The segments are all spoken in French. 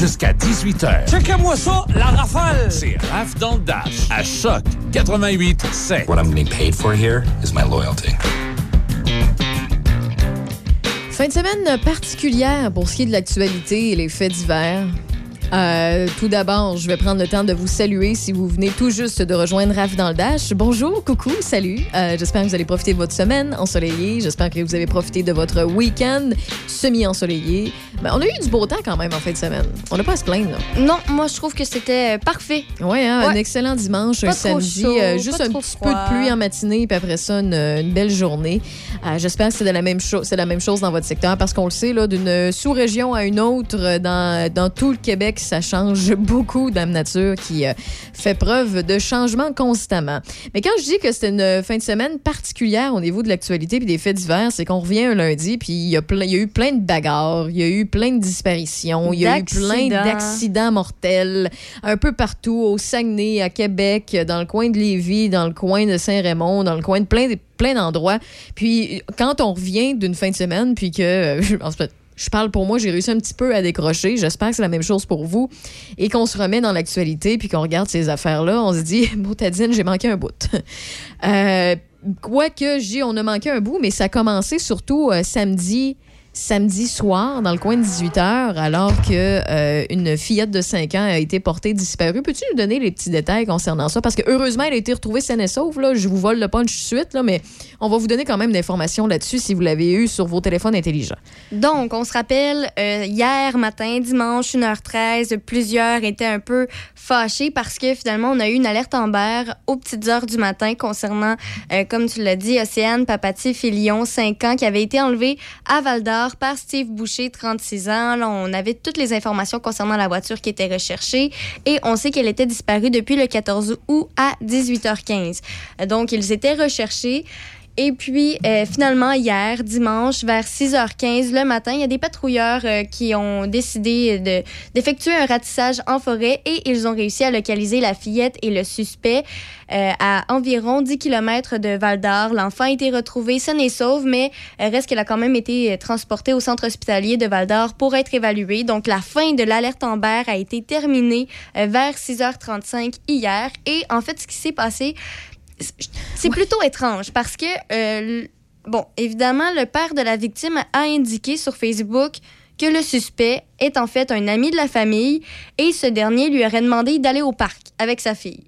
jusqu'à 18h. Checkez-moi ça, la rafale! C'est Raph dans le Dash, à Choc 88 7. What I'm getting paid for here is my loyalty. Fin de semaine particulière pour ce qui est de l'actualité et les faits divers. Euh, tout d'abord, je vais prendre le temps de vous saluer si vous venez tout juste de rejoindre Raph dans le Dash. Bonjour, coucou, salut. Euh, J'espère que vous allez profiter de votre semaine ensoleillée. J'espère que vous avez profité de votre week-end semi-ensoleillé. Ben, on a eu du beau temps quand même en fin de semaine. On n'a pas à se plaindre. Là. Non, moi, je trouve que c'était euh, parfait. Ouais, hein, un excellent dimanche, Pas un samedi, chaud, euh, juste un petit peu de pluie en matinée, puis après ça, une, une belle journée. J'espère que c'est la même chose, c'est la même chose dans votre secteur, parce qu'on le sait, là, d'une sous-région à une autre, dans, dans tout le Québec, ça change beaucoup Dame Nature qui euh, fait preuve de changement constamment. Mais quand je dis que c'était une fin de semaine particulière au niveau de l'actualité puis des faits divers, c'est qu'on revient un lundi, puis il y, a plein- il y a eu plein de bagarres, il y a eu plein de disparitions, il y a eu plein D'accidents. mortels un peu partout, au Saguenay, à Québec, dans le coin de Lévis, dans le coin de Saint-Raymond, dans le coin de plein, de- plein d'endroits. Puis quand on revient d'une fin de semaine, puis que... euh, je- parle pour moi, j'ai réussi un petit peu à décrocher. J'espère que c'est la même chose pour vous. Et qu'on se remet dans l'actualité, puis qu'on regarde ces affaires-là, on se dit, Motadine, j'ai manqué un bout. euh, Quoique, j'ai, on a manqué un bout, mais ça a commencé surtout euh, samedi samedi soir dans le coin de 18h alors que euh, une fillette de 5 ans a été portée disparue. Peux-tu nous donner les petits détails concernant ça? Parce que heureusement, elle a été retrouvée saine et sauve. Là. Je vous vole le punch suite, là, mais on va vous donner quand même d'informations là-dessus si vous l'avez eu sur vos téléphones intelligents. Donc, on se rappelle, euh, hier matin, dimanche, 1h13, plusieurs étaient un peu fâchés parce que finalement, on a eu une alerte Amber aux petites heures du matin concernant, euh, comme tu l'as dit, Océane Papati Filion, 5 ans, qui avait été enlevée à Par Steve Boucher, 36 ans. On avait toutes les informations concernant la voiture qui était recherchée et on sait qu'elle était disparue depuis le 14 août à 18h15. Euh, Donc, ils étaient recherchés. Et puis, euh, finalement, hier, dimanche, vers 6h15 le matin, il y a des patrouilleurs euh, qui ont décidé de- d'effectuer un ratissage en forêt et ils ont réussi à localiser la fillette et le suspect euh, à environ 10 km de Val d'Or. L'enfant a été retrouvé saine et sauve, mais reste qu'elle a quand même été transportée au centre hospitalier de Val d'Or pour être évaluée. Donc, la fin de l'alerte Amber a été terminée vers 6h35 hier. Et en fait, ce qui s'est passé, c'est plutôt étrange parce que, euh, bon, évidemment, le père de la victime a indiqué sur Facebook que le suspect est en fait un ami de la famille et ce dernier lui aurait demandé d'aller au parc avec sa fille.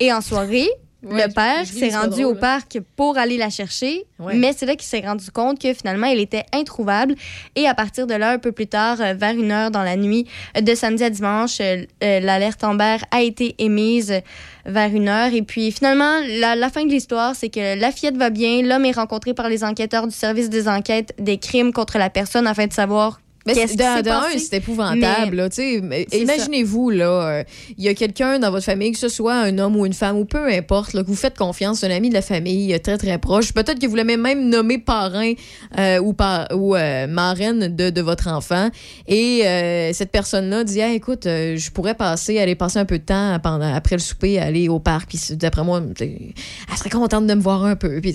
Et en soirée, Ouais, le père s'est rendu drôle, au parc pour aller la chercher, Ouais. mais c'est là qu'il s'est rendu compte que finalement, elle était introuvable. Et à partir de là, un peu plus tard, euh, vers une heure dans la nuit, de samedi à dimanche, euh, euh, l'alerte Amber a été émise vers une heure. Et puis finalement, la, la fin de l'histoire, c'est que la fillette va bien. L'homme est rencontré par les enquêteurs du service des enquêtes des crimes contre la personne afin de savoir Mais qu'est-ce c'est- épouvantable. Là, Imaginez-vous, là, euh, il y a quelqu'un dans votre famille, que ce soit un homme ou une femme, ou peu importe, là, que vous faites confiance, un ami de la famille euh, très, très proche. Peut-être que vous l'avez même nommé parrain euh, ou, par, ou euh, marraine de, de votre enfant. Et cette personne-là dit ah, écoute, je pourrais passer, aller passer un peu de temps pendant, après le souper, aller au parc. Puis d'après moi, elle serait contente de me voir un peu. Puis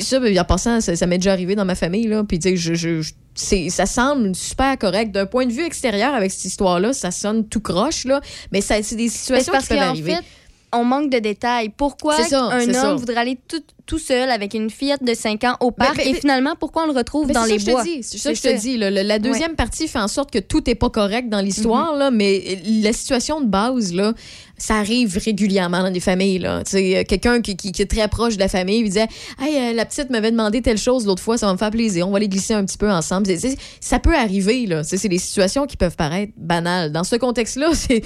ça, ben, en passant, ça, ça m'est déjà arrivé dans ma famille. Là, puis je, je, je- c'est, ça semble super correct. D'un point de vue extérieur, avec cette histoire-là, ça sonne tout croche, là, mais ça, c'est des situations qui peuvent arriver. fait, on manque de détails. Pourquoi ça, un homme ça. voudrait aller tout, tout seul avec une fillette de 5 ans au parc? mais- et finalement, pourquoi on le retrouve dans les bois? je te dis. C'est ça que je te dis. Le- la deuxième partie fait en sorte que tout n'est pas correct dans l'histoire, là, mais la situation de base, là, ça arrive régulièrement dans des familles. Euh, Quelqu'un qui, qui- qui est très proche de la famille il disait Hey, euh, la petite m'avait demandé telle chose l'autre fois, ça va me faire plaisir, on va les glisser un petit peu ensemble. Ça peut arriver. C'est des situations qui peuvent paraître banales. Dans ce contexte-là, c'est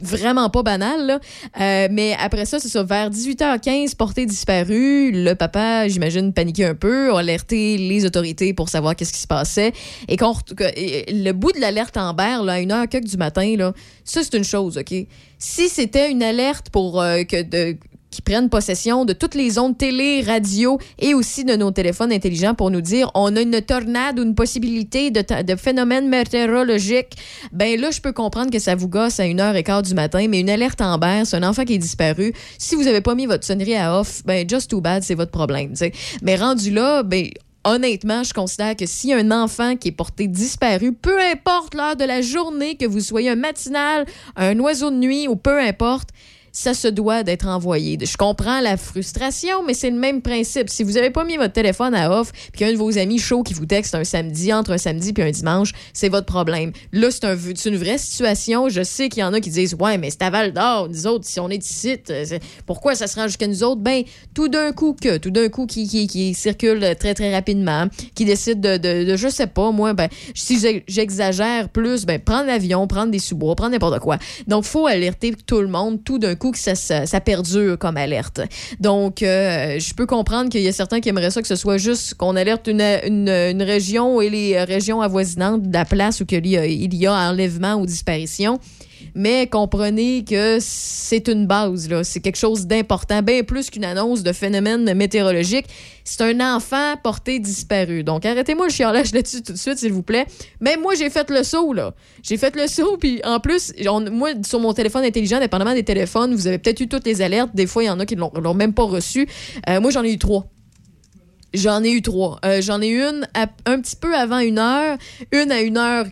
vraiment pas banal. Là. Euh, mais après ça, c'est ça, vers 18h15, portée disparue. Le papa, j'imagine, paniqué un peu, a alerté les autorités pour savoir qu'est-ce qui se passait. Et qu'on le bout de l'alerte Amber, là, à une heure quelques du matin, là, ça, c'est une chose, OK? Si c'était une alerte pour euh, que de qui prennent possession de toutes les ondes télé, radio et aussi de nos téléphones intelligents pour nous dire on a une tornade ou une possibilité de, phénomène météorologique, ben là, je peux comprendre que ça vous gosse à 1h15 du matin, mais une alerte Amber, c'est un enfant qui est disparu. Si vous avez pas mis votre sonnerie à off, ben just too bad, c'est votre problème. Mais rendu là, ben honnêtement, je considère que si un enfant qui est porté disparu, peu importe l'heure de la journée, que vous soyez un matinal, un oiseau de nuit ou peu importe, ça se doit d'être envoyé. Je comprends la frustration, mais c'est le même principe. Si vous n'avez pas mis votre téléphone à off, puis qu'un de vos amis chauds qui vous texte un samedi, entre un samedi puis un dimanche, c'est votre problème. Là, c'est un, une vraie situation. Je sais qu'il y en a qui disent Ouais, mais c'est à Val d'Or, nous autres, si on est ici, euh, pourquoi ça se rend jusqu'à nous autres? Ben, tout d'un coup que, tout d'un coup qui, qui, qui, circule très, très rapidement, qui décide de, de, de je sais pas, moi, ben, si j'exagère plus, ben, prendre l'avion, prendre des sous-bois, prendre n'importe quoi. Donc, faut alerter tout le monde tout d'un coup que ça, ça, perdure comme alerte. Donc, euh, je peux comprendre qu'il y a certains qui aimeraient ça que ce soit juste qu'on alerte une, région et les régions avoisinantes de la place où il y a, il y a enlèvement ou disparition mais comprenez que c'est une base, là. C'est quelque chose d'important, bien plus qu'une annonce de phénomène météorologique. C'est un enfant porté disparu. Donc, arrêtez-moi le chiolage là-dessus tout de suite, s'il vous plaît. Même moi, j'ai fait le saut, là. J'ai fait le saut, puis en plus, moi, sur mon téléphone intelligent, dépendamment des téléphones, vous avez peut-être eu toutes les alertes. Des fois, il y en a qui ne l'ont même pas reçu. Euh, moi, j'en ai eu trois. J'en ai eu trois. Euh, j'en ai une un petit peu avant une heure, une à une heure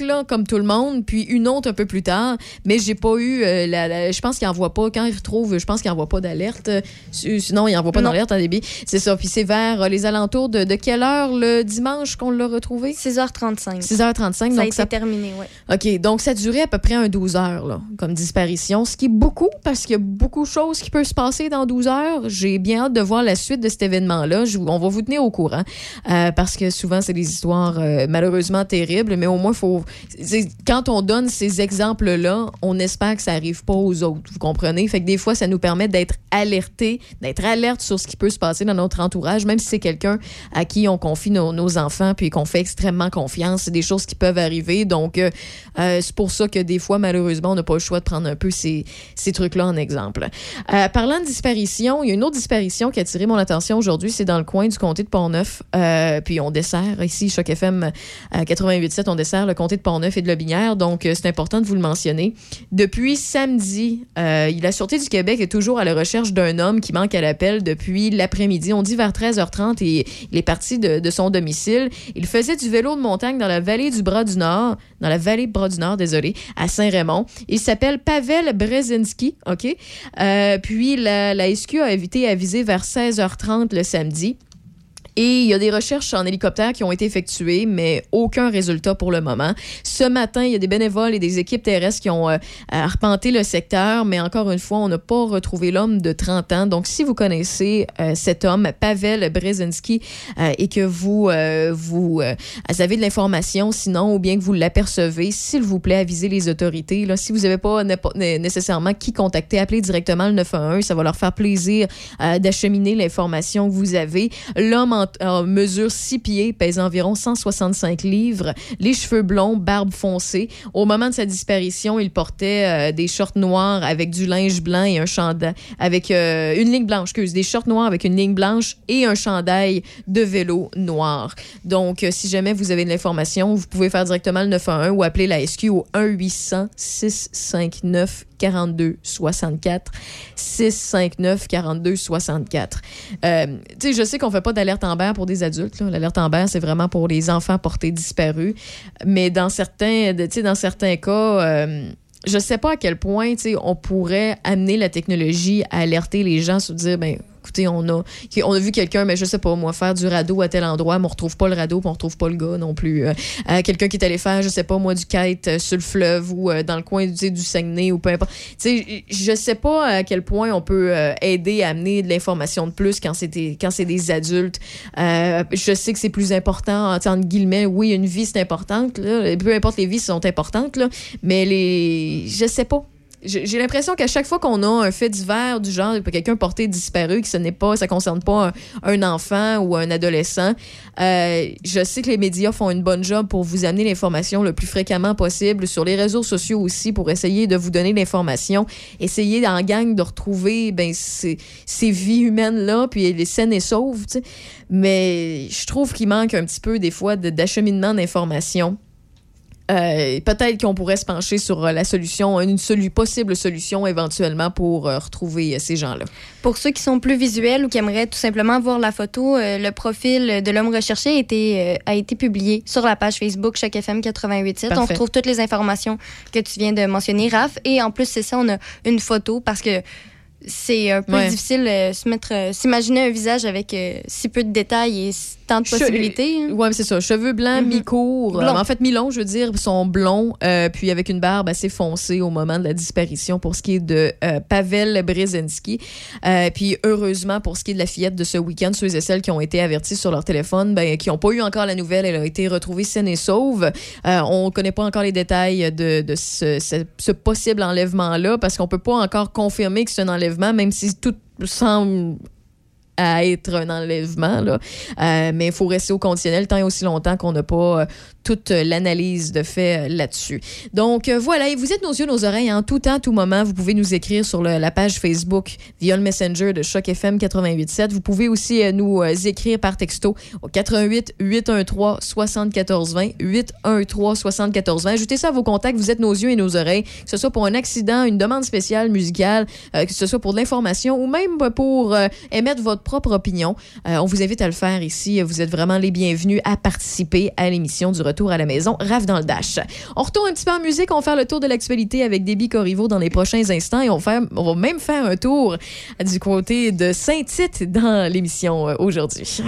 là, comme tout le monde, puis une autre un peu plus tard. Mais j'ai pas eu. Euh, la, je pense qu'il envoie pas. Quand il retrouve, je pense qu'il envoie pas d'alerte. Sinon, il envoie pas d'alerte en débit. C'est ça. Puis c'est vers euh, les alentours de, de, quelle heure le dimanche qu'on l'a retrouvé? 6h35. 6h35. Ça donc a été terminé, oui. OK. Donc, ça durait à peu près un 12 heures, là, comme disparition, ce qui est beaucoup parce qu'il y a beaucoup de choses qui peuvent se passer dans 12 heures. J'ai bien hâte de voir la suite de cet événement-là. On va vous tenir au courant euh, parce que souvent, c'est des histoires malheureusement terribles, mais au moins, quand on donne ces exemples-là, on espère que ça n'arrive pas aux autres. Vous comprenez? Fait que des fois, ça nous permet d'être alertés, d'être alerte sur ce qui peut se passer dans notre entourage, même si c'est quelqu'un à qui on confie nos, enfants puis qu'on fait extrêmement confiance. C'est des choses qui peuvent arriver. Donc, euh, euh, c'est pour ça que des fois, malheureusement, on n'a pas le choix de prendre un peu ces, ces trucs-là en exemple. Euh, parlant de disparition, il y a une autre disparition qui a attiré mon attention aujourd'hui. C'est dans le coin du comté de Pont-Neuf. puis on dessert ici, Choc FM 88.7, on dessert comté de Pont-Neuf et de Lobinière, donc euh, c'est important de vous le mentionner. Depuis samedi, euh, la Sûreté du Québec est toujours à la recherche d'un homme qui manque à l'appel depuis l'après-midi. On dit vers 13h30 et il est parti de, son domicile. Il faisait du vélo de montagne dans la vallée du Bras-du-Nord, dans la vallée Bras-du-Nord, désolé, à Saint-Raymond. Il s'appelle Pavel Brzezinski, OK? Euh, puis la, la SQ a évité à viser vers 16h30 le samedi. Et il y a des recherches en hélicoptère qui ont été effectuées, mais aucun résultat pour le moment. Ce matin, il y a des bénévoles et des équipes terrestres qui ont euh, arpenté le secteur, mais encore une fois, on n'a pas retrouvé l'homme de 30 ans. Donc, si vous connaissez euh, cet homme, Pavel Brzezinski, euh, et que vous, vous avez de l'information, sinon, ou bien que vous l'apercevez, s'il vous plaît, avisez les autorités. Là, si vous n'avez pas nécessairement qui contacter, appelez directement le 911. Ça va leur faire plaisir d'acheminer l'information que vous avez. L'homme mesure 6 pieds, pèse environ 165 livres, les cheveux blonds, barbe foncée. Au moment de sa disparition, il portait euh, des shorts noirs avec du linge blanc et un chandail avec euh, des avec une ligne blanche et un chandail de vélo noir. Donc, euh, si jamais vous avez de l'information, vous pouvez faire directement le 911 ou appeler la SQ au 1 800 659 42 64 659 42 64. Euh, tu sais, je sais qu'on fait pas d'alerte Amber pour des adultes. L'alerte Amber, c'est vraiment pour les enfants portés disparus. Mais dans certains, dans certains cas, euh, je sais pas à quel point on pourrait amener la technologie à alerter les gens sur dire ben on a, on a vu quelqu'un, mais je sais pas, moi, faire du radeau à tel endroit, mais on retrouve pas le radeau, puis on retrouve pas le gars non plus. Euh, euh, quelqu'un qui est allé faire, je sais pas, moi, du kite euh, sur le fleuve ou dans le coin du Saguenay ou peu importe. Tu sais, je sais pas à quel point on peut aider à amener de l'information de plus quand c'est des, quand c'est des adultes. je sais que c'est plus important, entre guillemets, oui, une vie, c'est importante, peu importe les vies sont importantes, là, mais les, je sais pas j'ai l'impression qu'à chaque fois qu'on a un fait divers du genre, quelqu'un porté disparu, que ce n'est pas, ça concerne pas un, enfant ou un adolescent, euh, je sais que les médias font une bonne job pour vous amener l'information le plus fréquemment possible sur les réseaux sociaux aussi pour essayer de vous donner l'information, essayer en gang de retrouver ben, ces, ces vies humaines là, puis les saines et sauves. Mais je trouve qu'il manque un petit peu des fois d'acheminement d'informations euh, peut-être qu'on pourrait se pencher sur euh, la solution, une solu- possible solution éventuellement pour euh, retrouver euh, ces gens-là. Pour ceux qui sont plus visuels ou qui aimeraient tout simplement voir la photo, le profil de l'homme recherché a été, a été publié sur la page Facebook Choc FM 88.7. On retrouve toutes les informations que tu viens de mentionner, Raph. Et en plus, c'est ça, on a une photo parce que c'est un peu Ouais. difficile se mettre, s'imaginer un visage avec si peu de détails et tant de possibilités. hein. Mais c'est ça. Cheveux blancs, Mhm. Euh, En fait, mi-longs, je veux dire, sont blonds, euh, puis avec une barbe assez foncée au moment de la disparition pour ce qui est de euh, Pavel Brzezinski. Euh, puis heureusement, pour ce qui est de la fillette de ce week-end, ceux et celles qui ont été avertis sur leur téléphone, ben, qui n'ont pas eu encore la nouvelle, elle a été retrouvée saine et sauve. On ne connaît pas encore les détails de, de ce, ce- ce possible enlèvement-là parce qu'on peut pas encore confirmer que c'est un enlèvement, même si tout semble à être un enlèvement. Là. Euh, mais il faut rester au conditionnel tant et aussi longtemps qu'on n'a pas euh, toute l'analyse de fait euh, là-dessus. Donc euh, voilà, et vous êtes nos yeux, nos oreilles en tout temps, tout moment. Vous pouvez nous écrire sur la page Facebook via le Messenger de Choc FM 88.7. Vous pouvez aussi euh, nous écrire par texto au 88 813 7420 813 7420. Ajoutez ça à vos contacts. Vous êtes nos yeux et nos oreilles, que ce soit pour un accident, une demande spéciale musicale, que ce soit pour de l'information ou même pour émettre votre propre opinion. On vous invite à le faire ici. Vous êtes vraiment les bienvenus à participer à l'émission du Retour à la maison, Rave dans le Dash. On retourne un petit peu en musique. On va faire le tour de l'actualité avec Déby Corriveau dans les prochains instants et on, on va même faire un tour du côté de Saint-Tite dans l'émission euh, aujourd'hui.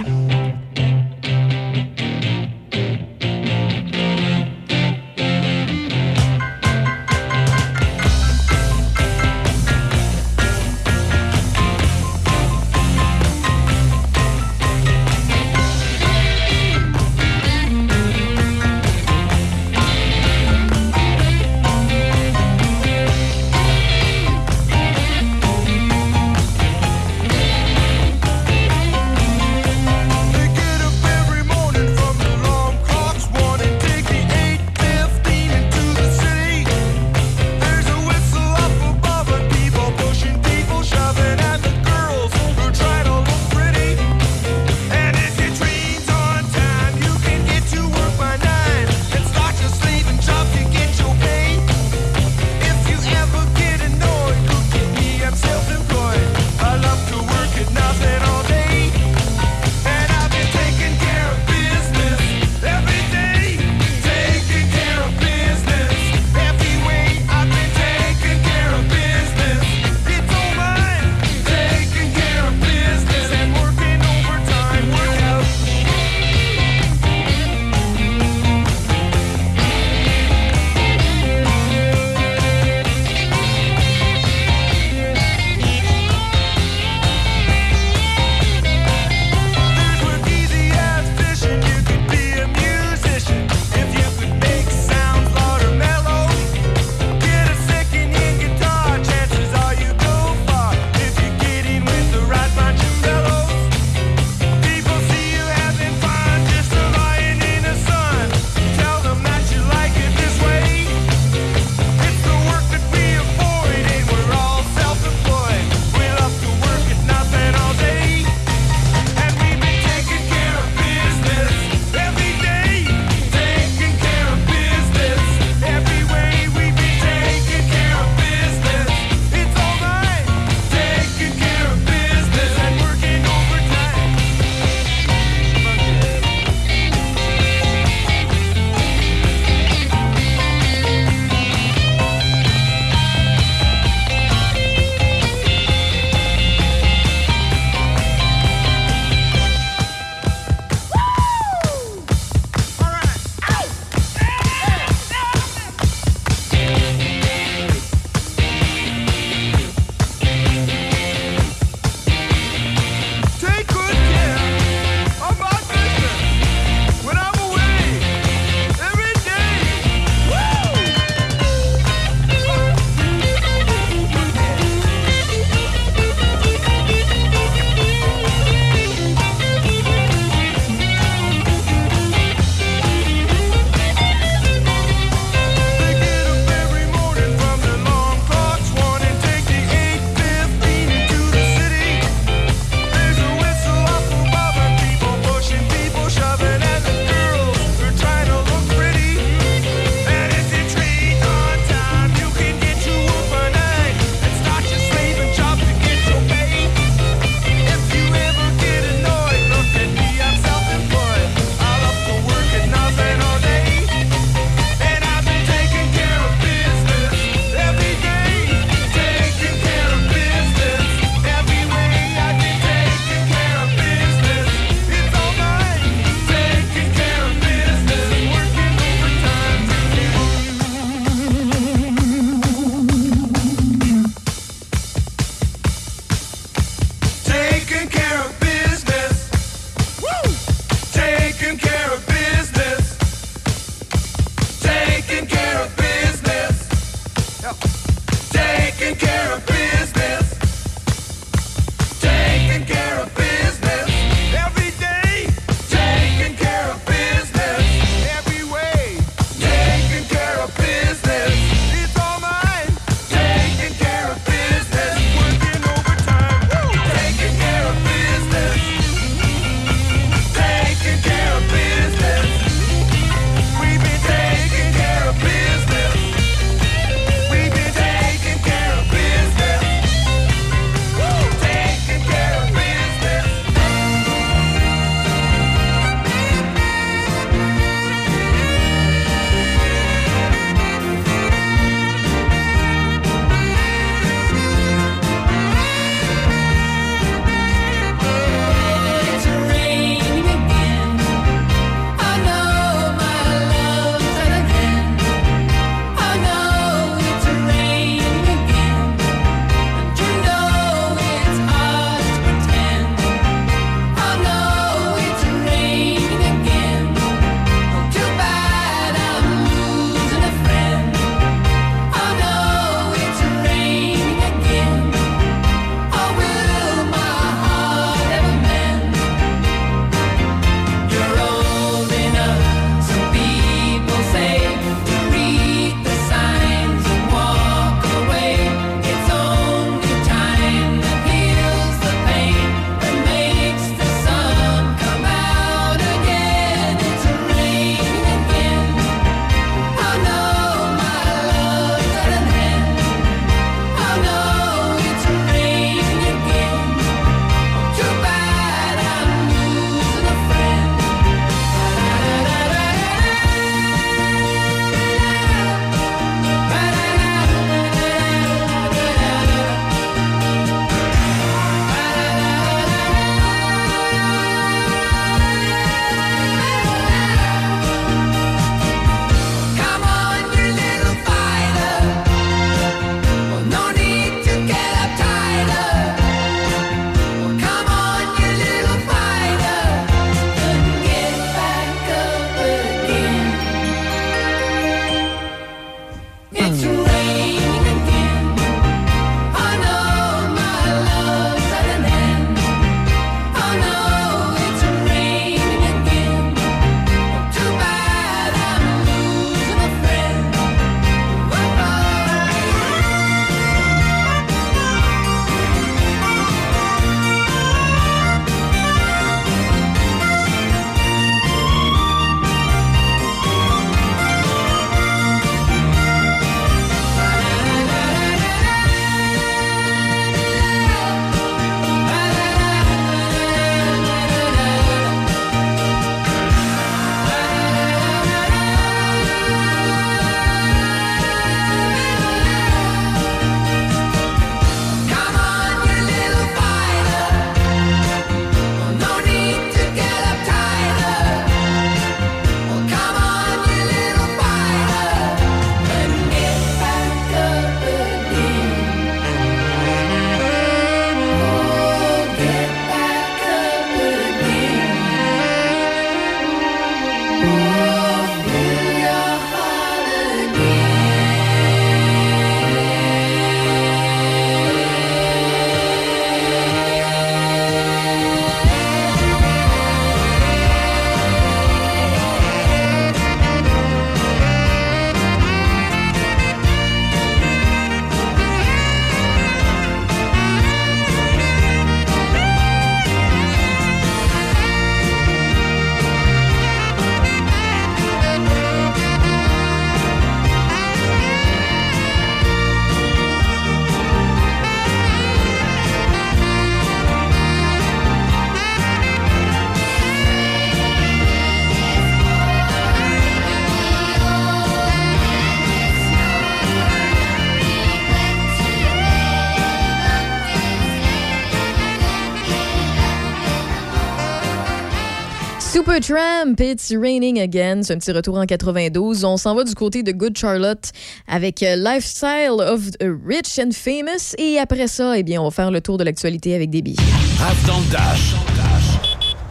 It's Raining Again. C'est un petit retour en 92. On s'en va du côté de Good Charlotte avec euh, Lifestyle of the Rich and Famous. Et après ça, eh bien, on va faire le tour de l'actualité avec billets. Raph dans le Dash.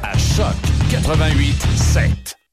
À Choc 88 7.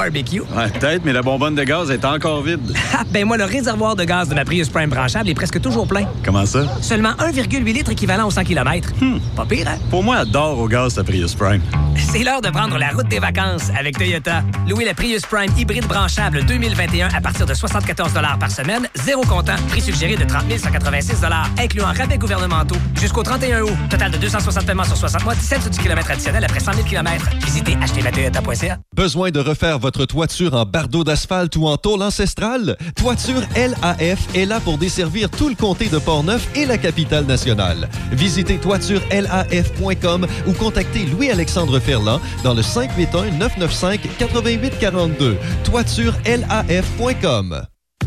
Barbecue. Ouais, peut-être, mais la bonbonne de gaz est encore vide. Ah, ben moi, le réservoir de gaz de ma Prius Prime branchable est presque toujours plein. Comment ça? Seulement 1,8 litres équivalent aux 100 km. Pas pire, hein? Pour moi, adore au gaz ta Prius Prime. C'est l'heure de prendre la route des vacances avec Toyota. Louez la Prius Prime hybride branchable 2021 à partir de 74 par semaine, zéro comptant. Prix suggéré de 30 186 incluant rabais gouvernementaux. Jusqu'au 31 août. Total de 260 paiements sur 60 mois, 17 sur du kilomètre additionnel après 100 000 km. Visitez achetezlatoyota.ca. Besoin de refaire votre toiture en bardeau d'asphalte ou en tôle ancestrale? Toiture LAF est là pour desservir tout le comté de Portneuf et la capitale nationale. Visitez toiturelaf.com ou contactez Louis-Alexandre Ferland dans le 581-995-8842. Toiturelaf.com.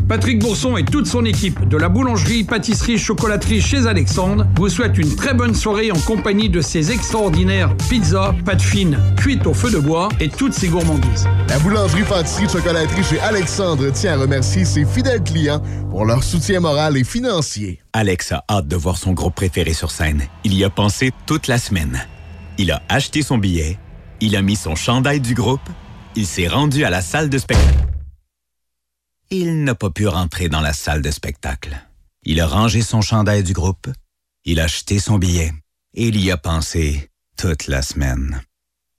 Patrick Bourson et toute son équipe de la boulangerie, pâtisserie, chocolaterie chez Alexandre vous souhaitent une très bonne soirée en compagnie de ses extraordinaires pizzas, pâtes fines, cuites au feu de bois et toutes ses gourmandises. La boulangerie, pâtisserie, chocolaterie chez Alexandre tient à remercier ses fidèles clients pour leur soutien moral et financier. Alex a hâte de voir son groupe préféré sur scène. Il y a pensé toute la semaine. Il a acheté son billet, il a mis son chandail du groupe, il s'est rendu à la salle de spectacle. Il n'a pas pu rentrer dans la salle de spectacle. Il a rangé son chandail du groupe, il a acheté son billet et il y a pensé toute la semaine.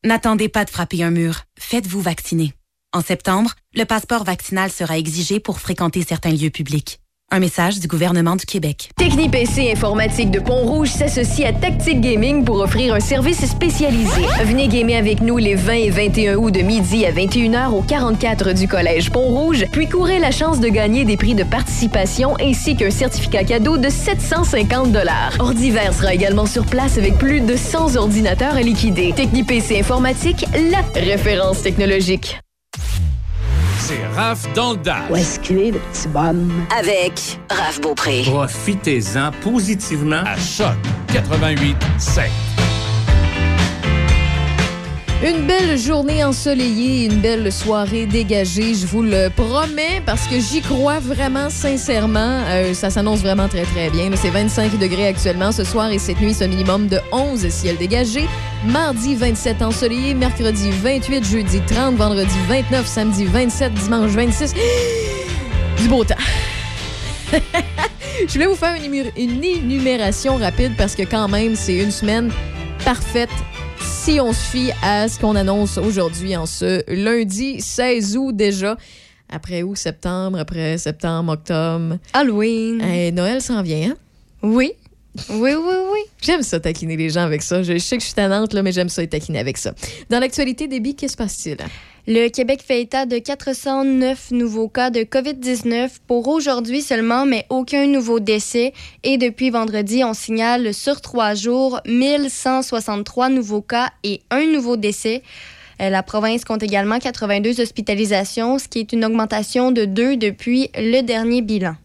N'attendez pas de frapper un mur. Faites-vous vacciner. En septembre, le passeport vaccinal sera exigé pour fréquenter certains lieux publics. Un message du gouvernement du Québec. TechniPC Informatique de Pont-Rouge s'associe à Tactic Gaming pour offrir un service spécialisé. Venez gamer avec nous les 20 et 21 août de midi à 21h au 44 du Collège Pont-Rouge, puis courez la chance de gagner des prix de participation ainsi qu'un certificat cadeau de 750 Ordiver sera également sur place avec plus de 100 ordinateurs à liquider. TechniPC Informatique, la référence technologique. C'est Raph dans le Dash. Où est-ce qu'il est, le petit bonhomme? Avec Raph Beaupré. Profitez-en positivement à Choc 88 7. Une belle journée ensoleillée, une belle soirée dégagée, je vous le promets, parce que j'y crois vraiment sincèrement. Euh, ça s'annonce vraiment très, très bien. C'est 25 degrés actuellement ce soir et cette nuit, c'est un minimum de 11 ciel dégagé. Mardi, 27 ensoleillé, mercredi, 28, jeudi, 30, vendredi, 29, samedi, 27, dimanche, 26. Du beau temps. je voulais vous faire une, une énumération rapide parce que quand même, c'est une semaine parfaite si on se fie à ce qu'on annonce aujourd'hui en ce lundi 16 août déjà. Après août, septembre, après septembre, octobre. Halloween. Eh, Noël s'en vient, hein? Oui. Oui, oui, oui. J'aime ça, taquiner les gens avec ça. Je, je sais que je suis tannante, là, mais j'aime ça, taquiner avec ça. Dans l'actualité, Déby, qu'est-ce qui se passe-t-il? Le Québec fait état de 409 nouveaux cas de COVID-19 pour aujourd'hui seulement, mais aucun nouveau décès. Et depuis vendredi, on signale sur trois jours 1163 nouveaux cas et un nouveau décès. Euh, La province compte également 82 hospitalisations, ce qui est une augmentation de deux depuis le dernier bilan.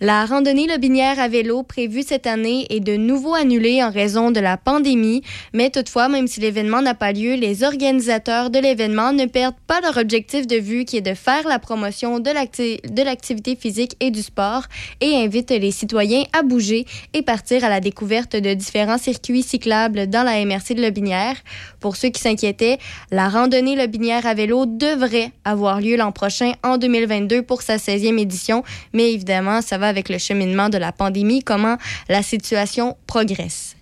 La randonnée Lobinière à vélo prévue cette année est de nouveau annulée en raison de la pandémie, mais toutefois, même si l'événement n'a pas lieu, les organisateurs de l'événement ne perdent pas leur objectif de vue qui est de faire la promotion de l'acti- de l'activité physique et du sport et invitent les citoyens à bouger et partir à la découverte de différents circuits cyclables dans la MRC de Lobinière. Pour ceux qui s'inquiétaient, la randonnée Lobinière à vélo devrait avoir lieu l'an prochain en 2022 pour sa 16e édition, mais évidemment, ça va avec le cheminement de la pandémie, comment la situation progresse.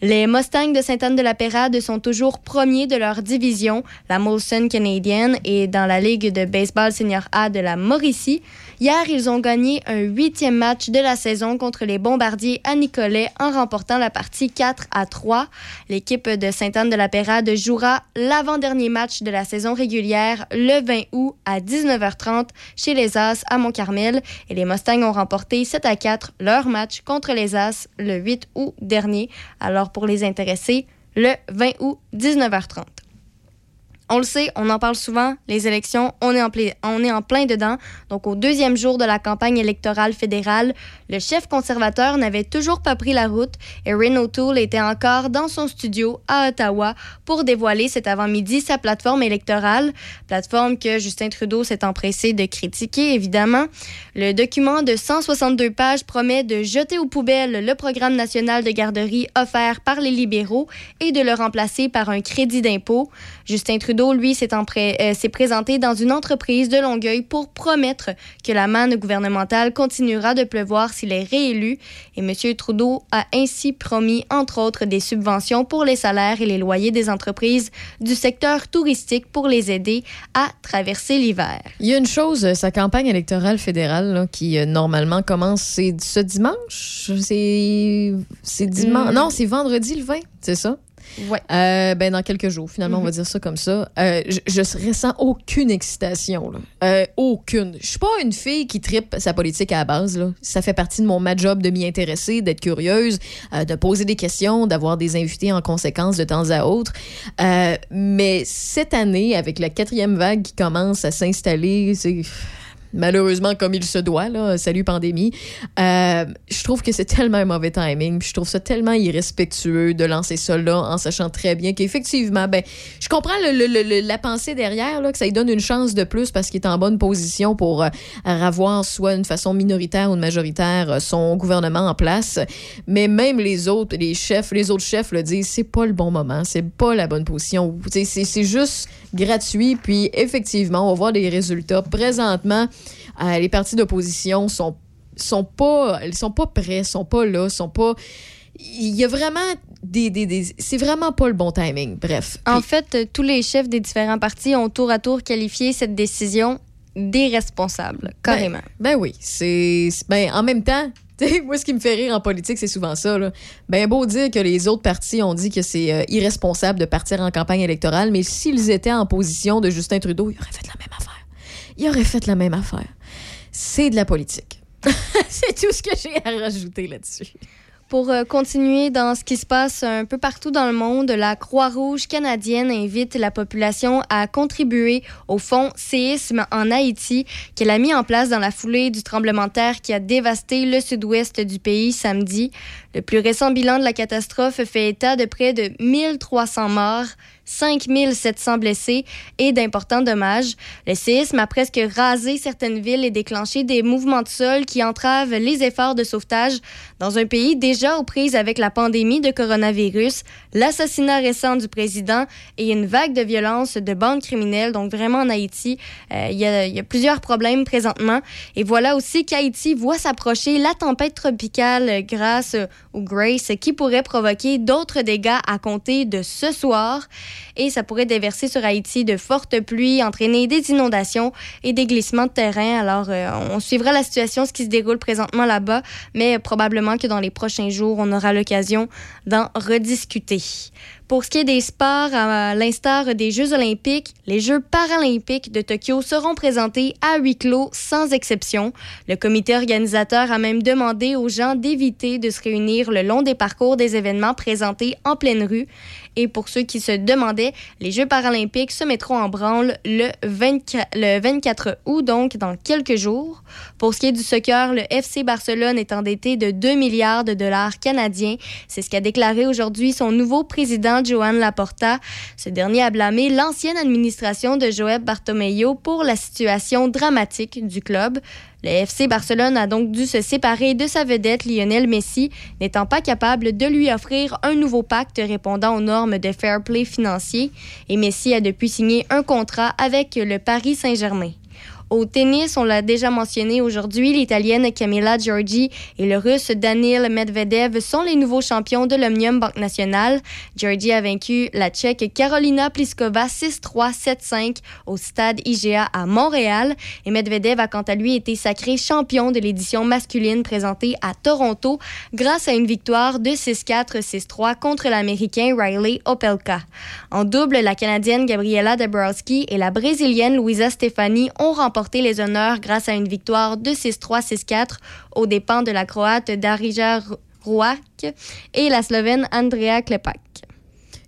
Les Mustangs de Sainte-Anne-de-la-Pérade sont toujours premiers de leur division, la Molson canadienne, et dans la Ligue de baseball senior A de la Mauricie. Hier, ils ont gagné un huitième match de la saison contre les Bombardiers à Nicolet en remportant la partie 4 à 3. L'équipe de Sainte-Anne-de-la-Pérade jouera l'avant-dernier match de la saison régulière le 20 août à 19h30 chez les As à Montcarmel et les Mustangs ont remporté 7 à 4 leur match contre les As le 8 août dernier. Alors pour les intéressés, le 20 août 19h30. On le sait, on en parle souvent, les élections, on est, en plein, on est en plein dedans. Donc, au deuxième jour de la campagne électorale fédérale, le chef conservateur n'avait toujours pas pris la route et Erin O'Toole était encore dans son studio à Ottawa pour dévoiler cet avant-midi sa plateforme électorale, plateforme que Justin Trudeau s'est empressé de critiquer, évidemment. Le document de 162 pages promet de jeter aux poubelles le programme national de garderie offert par les libéraux et de le remplacer par un crédit d'impôt. Justin Trudeau Trudeau, lui, s'est en pré- euh, s'est présenté dans une entreprise de Longueuil pour promettre que la manne gouvernementale continuera de pleuvoir s'il est réélu. Et M. Trudeau a ainsi promis, entre autres, des subventions pour les salaires et les loyers des entreprises du secteur touristique pour les aider à traverser l'hiver. Il y a une chose, euh, sa campagne électorale fédérale là, qui euh, normalement commence ce dimanche? C'est dimanche. Mm. Non, c'est vendredi le 20, c'est ça? Ouais. Euh, ben dans quelques jours, finalement, on va Mhm. dire ça comme ça. Euh, je, je ressens aucune excitation, là. Euh, aucune. Je suis pas une fille qui tripe sa politique à la base. Là. Ça fait partie de mon ma job de m'y intéresser, d'être curieuse, de poser des questions, d'avoir des invités en conséquence de temps à autre. Mais cette année, avec la quatrième vague qui commence à s'installer, c'est malheureusement comme il se doit, là, salut pandémie, euh, je trouve que c'est tellement un mauvais timing, puis je trouve ça tellement irrespectueux de lancer ça là en sachant très bien qu'effectivement, ben, je comprends le- la pensée derrière, là, que ça lui donne une chance de plus parce qu'il est en bonne position pour euh, avoir soit une façon minoritaire ou majoritaire euh, son gouvernement en place, mais même les autres, les chefs, les autres chefs le disent, c'est pas le bon moment, c'est pas la bonne position, c'est juste gratuit, puis effectivement, on va voir des résultats. Présentement, euh, les partis d'opposition sont sont pas ils sont pas prêts, sont pas là, sont pas il y a vraiment des, des, des- c'est vraiment pas le bon timing. Bref. En fait, euh, tous les chefs des différents partis ont tour à tour qualifié cette décision d'irresponsable, carrément. Ben, ben oui, c'est ben en même temps, moi ce qui me fait rire en politique, c'est souvent ça là. Ben beau dire que les autres partis ont dit que c'est euh, irresponsable de partir en campagne électorale, mais s'ils étaient en position de Justin Trudeau, ils auraient fait la même affaire. Ils auraient fait la même affaire. C'est de la politique. c'est tout ce que j'ai à rajouter là-dessus. Pour euh, continuer dans ce qui se passe un peu partout dans le monde, la Croix-Rouge canadienne invite la population à contribuer au fonds séisme en Haïti qu'elle a mis en place dans la foulée du tremblement de terre qui a dévasté le sud-ouest du pays samedi. Le plus récent bilan de la catastrophe fait état de près de 1300 morts. 5700 blessés et d'importants dommages. Le séisme a presque rasé certaines villes et déclenché des mouvements de sol qui entravent les efforts de sauvetage dans un pays déjà aux prises avec la pandémie de coronavirus, l'assassinat récent du président et une vague de violence de bandes criminelles. Donc vraiment en Haïti, euh, il y, y a plusieurs problèmes présentement. Et voilà aussi qu'Haïti voit s'approcher la tempête tropicale grâce Grace qui pourrait provoquer d'autres dégâts à compter de ce soir et ça pourrait déverser sur Haïti de fortes pluies, entraîner des inondations et des glissements de terrain. Alors, euh, on suivra la situation, ce qui se déroule présentement là-bas, mais probablement que dans les prochains jours, on aura l'occasion d'en rediscuter. Pour ce qui est des sports, à l'instar des Jeux olympiques, les Jeux paralympiques de Tokyo seront présentés à huis clos sans exception. Le comité organisateur a même demandé aux gens d'éviter de se réunir le long des parcours des événements présentés en pleine rue. Et pour ceux qui se demandaient, les Jeux paralympiques se mettront en branle le 24, le 24 août, donc dans quelques jours. Pour ce qui est du soccer, le FC Barcelone est endetté de 2 milliards de dollars canadiens. C'est ce qu'a déclaré aujourd'hui son nouveau président, Joan Laporta. Ce dernier a blâmé l'ancienne administration de Joël Bartomeu pour la situation dramatique du club. Le FC Barcelone a donc dû se séparer de sa vedette Lionel Messi, n'étant pas capable de lui offrir un nouveau pacte répondant aux normes de fair play financier. Et Messi a depuis signé un contrat avec le Paris Saint-Germain. Au tennis, on l'a déjà mentionné aujourd'hui, l'Italienne Camilla Giorgi et le Russe Danil Medvedev sont les nouveaux champions de l'Omnium Banque Nationale. Giorgi a vaincu la Tchèque Carolina Pliskova 6-3, 7-5 au stade IGA à Montréal. Et Medvedev a quant à lui été sacré champion de l'édition masculine présentée à Toronto grâce à une victoire de 6-4, 6-3 contre l'Américain Riley Opelka. En double, la Canadienne Gabriela Dabrowski et la Brésilienne Luisa Stefani ont remporté les honneurs grâce à une victoire de 6-3, 6-4 aux dépens de la Croate Darija Ruak et la Slovène Andrea Klepak.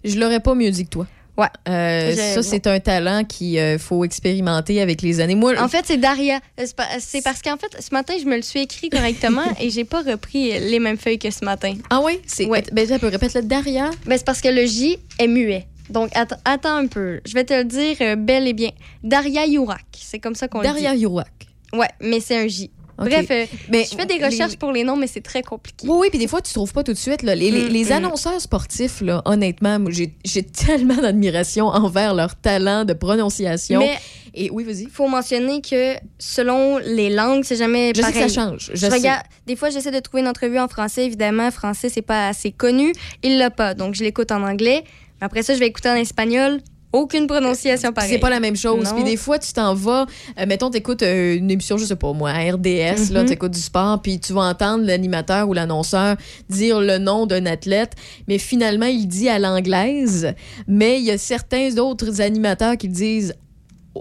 Je l'aurais pas mieux dit que toi. Ouais. Euh, ça, c'est un talent qu'il faut expérimenter avec les années. Moi, En fait, c'est Daria. C'est pa- C'est parce qu'en fait, ce matin, je me le suis écrit correctement et j'ai pas repris les mêmes feuilles que ce matin. Ah oui? C'est... Ouais. Ben, tu peux répéter le Daria? Ben, c'est parce que le J est muet. Donc, att- attends un peu. Je vais te le dire euh, bel et bien. Daria Yurak. C'est comme ça qu'on le dit. Daria Yurak. Ouais, mais c'est un J. Bref, euh, Mais je fais des les- recherches pour les noms, mais c'est très compliqué. Oui, oui, puis des fois, tu trouves pas tout de suite. Là. Les, Mm, les mm. annonceurs sportifs, là, honnêtement, j'ai tellement d'admiration envers leur talent de prononciation. Mais Et oui, vas-y. il faut mentionner que selon les langues, c'est jamais Je sais pareil. que ça change. Je Je sais. regarde, des fois, j'essaie de trouver une entrevue en français. Évidemment, français, c'est pas assez connu. Il l'a pas. Donc, je l'écoute en anglais. Après ça, je vais écouter en espagnol. Aucune prononciation pareille. C'est pas la même chose. Puis des fois, tu t'en vas, euh, mettons, t'écoutes euh, une émission, je sais pas moi, à RDS, là, Mhm. t'écoutes du sport, puis tu vas entendre l'animateur ou l'annonceur dire le nom d'un athlète, mais finalement, il dit à l'anglaise, mais il y a certains autres animateurs qui disent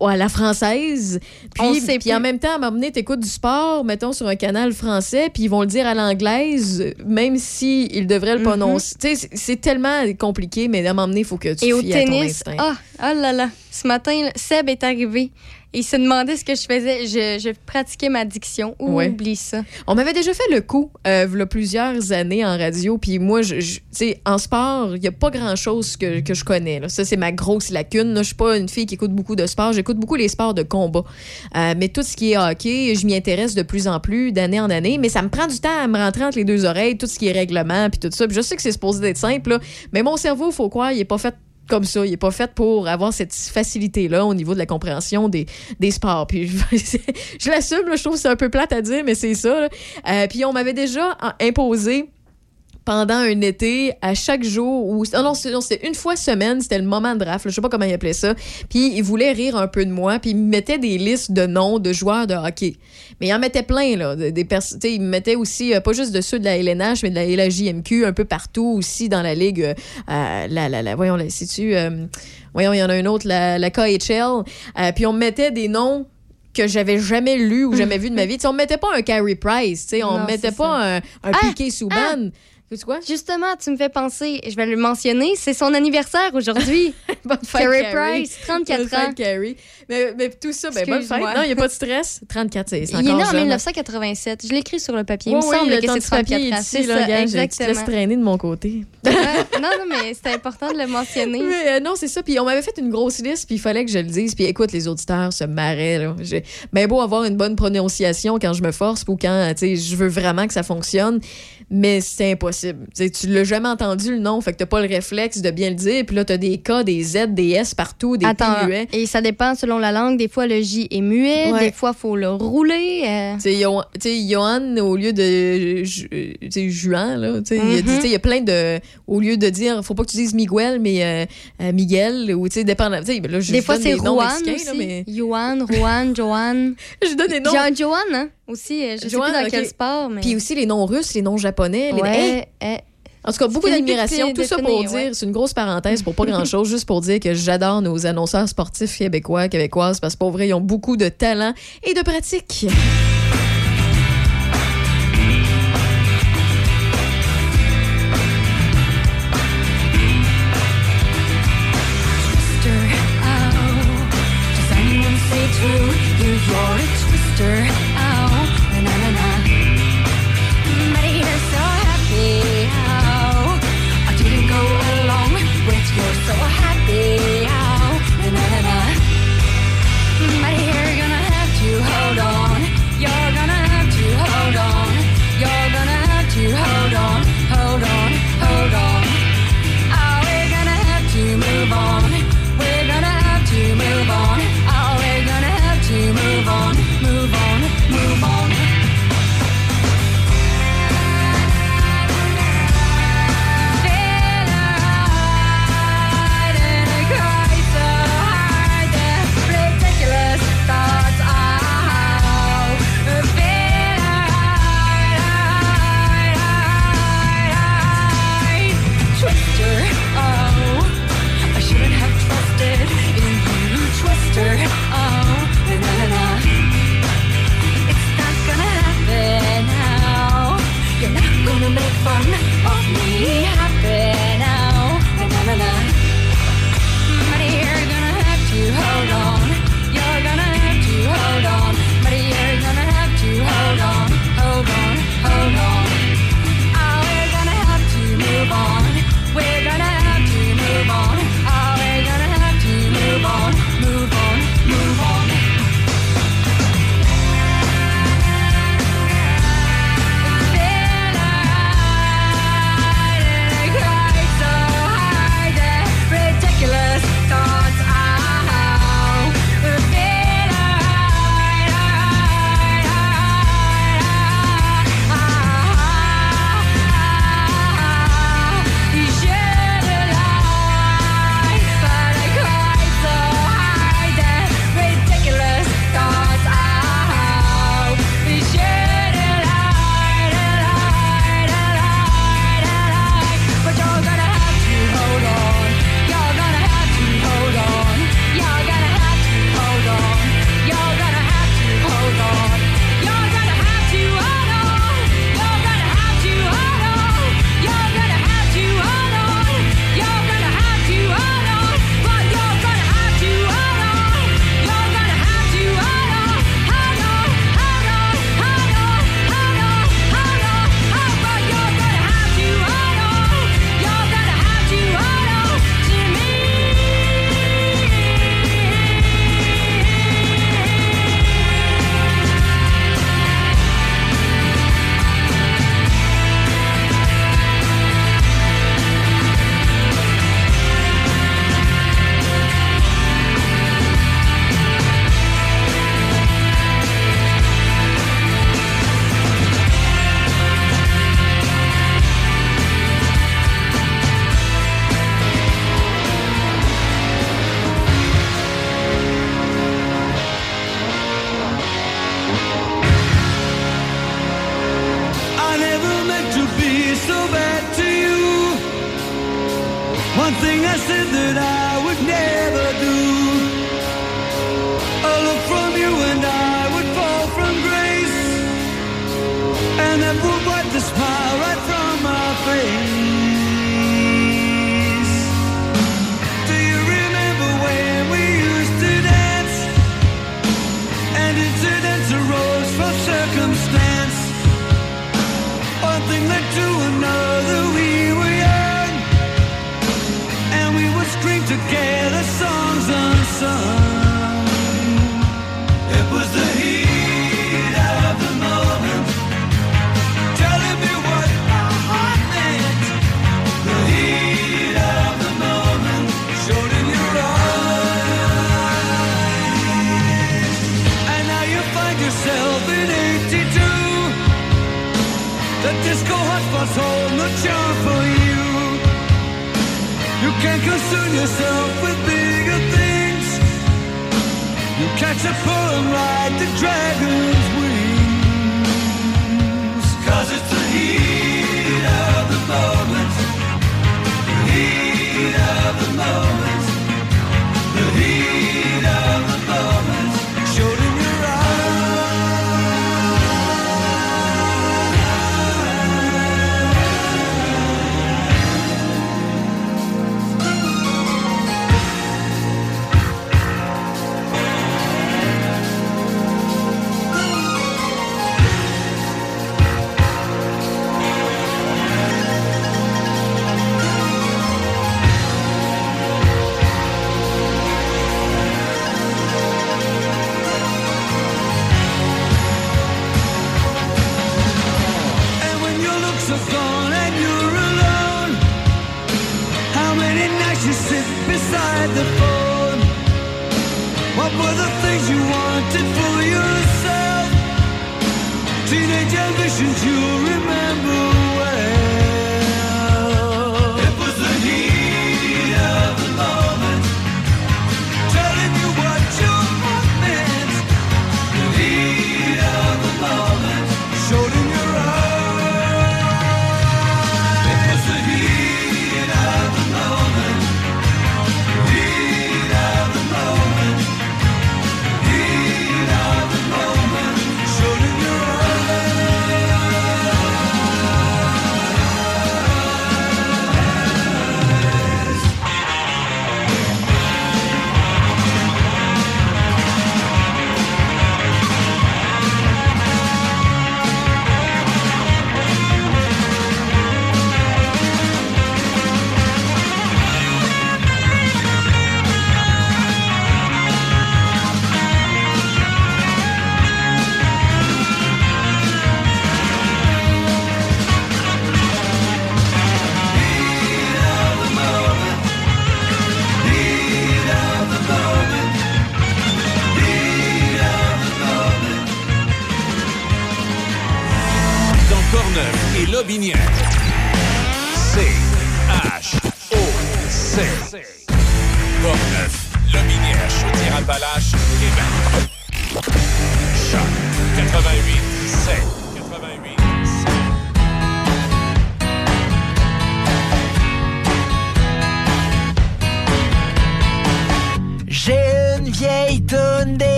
à la française. Puis, puis en même temps, à un moment donné, t'écoutes du sport, mettons, sur un canal français, puis ils vont le dire à l'anglaise, même si ils devraient le Mhm. prononcer. C'est- tellement compliqué, mais à un moment donné, il faut que tu Et au fies à ton tennis, instinct. ah, oh là là, ce matin, Seb est arrivé. Il se demandait ce que je faisais. Je, je pratiquais ma diction. Ouais. Oublie ça? On m'avait déjà fait le coup, euh, il y a plusieurs années en radio, puis moi, je, je- tu sais, en sport, il n'y a pas grand-chose que, que je connais. là. Ça, c'est ma grosse lacune. Je suis pas une fille qui écoute beaucoup de sport, j'écoute beaucoup les sports de combat. Euh, mais tout ce qui est hockey, je m'y intéresse de plus en plus, d'année en année, mais ça me prend du temps à me rentrer entre les deux oreilles, tout ce qui est règlement, puis tout ça. Puis je sais que c'est supposé d'être simple, là, mais mon cerveau, faut croire, il est pas fait comme ça. Il n'est pas fait pour avoir cette facilité-là au niveau de la compréhension des, des sports. Puis je, je l'assume, je trouve que c'est un peu plate à dire, mais c'est ça. Euh, puis on m'avait déjà imposé pendant un été, à chaque jour, ou oh non, c'est- une fois semaine, c'était le moment de draft, là, je sais pas comment il appelait ça. Puis il voulait rire un peu de moi, puis il me mettait des listes de noms de joueurs de hockey. Mais il en mettait plein, là. de- Des tu il me mettait aussi, euh, pas juste de ceux de la LNH, mais de la LHJMQ, un peu partout aussi dans la ligue. euh, la, la, la, voyons, la, sais-tu, euh, voyons, il y en a un autre, la, la KHL. Puis on me mettait des noms que j'avais jamais lu ou jamais vu de ma vie. Tu sais, on me mettait pas un Carey Price, tu on me mettait pas ça. un, un Ah, Piqué Souban. Tu quoi? Justement, tu me fais penser, je vais le mentionner, c'est son anniversaire aujourd'hui. Bonne fête, Carey Carey. Price, 34 Bonne fête, ans. Carey. Mais, mais tout ça, ben, bonne fête. Non, il n'y a pas de stress. 34, c'est c'est Il est encore né en jeune. 1987. Je l'écris sur le papier. Oui, Il me oui, semble le que c'est du papier 34 est ans. C'est ça, gars, je- Tu te exactement. traîner de mon côté. Ouais, non, non, mais c'est important de le mentionner. Mais euh, non, c'est ça. Puis on m'avait fait une grosse liste, puis il fallait que je le dise. Puis écoute, les auditeurs se marraient. Là. J'ai bien beau avoir une bonne prononciation quand je me force ou quand tu sais, je veux vraiment que ça fonctionne, mais c'est impossible. Tu sais, tu l'as jamais entendu le nom, fait que t'as pas le réflexe de bien le dire. Puis là, t'as des K, des Z, des S partout, des Attends, muets. et ça dépend selon la langue. Des fois, le J est muet. Ouais. Des fois, il faut le rouler. euh. Tu sais, Johan, au lieu de euh, tu sais, Juan, là, tu sais, il a dit, Mhm. tu sais, il y a plein de. Au lieu de dire, faut pas que tu dises Miguel, mais euh, euh, Miguel, ou tu sais, dépendant. sais, ben là, je Des fois, c'est Juan. Juan, Juan, Johan. Je donne des noms. Johan, hein, aussi. euh, Je sais Johan, plus dans quel sport, mais... Puis aussi les noms russes, les noms japonais. Les... Ouais, Hey! En tout cas, beaucoup d'admiration. Tout ça pour dire, ouais. c'est une grosse parenthèse pour pas grand-chose, juste pour dire que j'adore nos annonceurs sportifs québécois, québécoises, parce que pour vrai, ils ont beaucoup de talent et de pratique.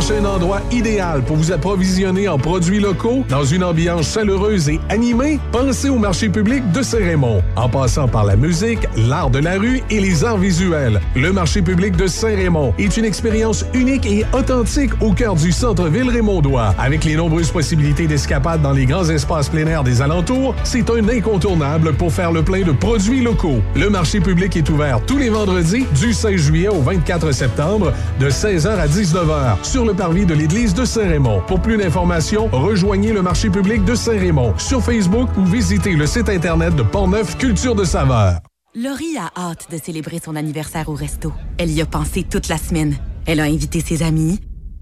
Cherchez un endroit idéal pour vous approvisionner en produits locaux dans une ambiance chaleureuse et animée? Pensez au marché public de Saint-Raymond. En passant par la musique, l'art de la rue et les arts visuels, le marché public de Saint-Raymond est une expérience unique et authentique au cœur du centre-ville raymondois. Avec les nombreuses possibilités d'escapade dans les grands espaces plein air des alentours, c'est un incontournable pour faire le plein de produits locaux. Le marché public est ouvert tous les vendredis du 16 juillet au 24 septembre de 16h à 19h sur le de l'église de Saint-Raymond. Pour plus d'informations, rejoignez le marché public de Saint-Raymond sur Facebook ou visitez le site internet de Portneuf Culture de saveur. Laurie a hâte de célébrer son anniversaire au resto. Elle y a pensé toute la semaine. Elle a invité ses amis.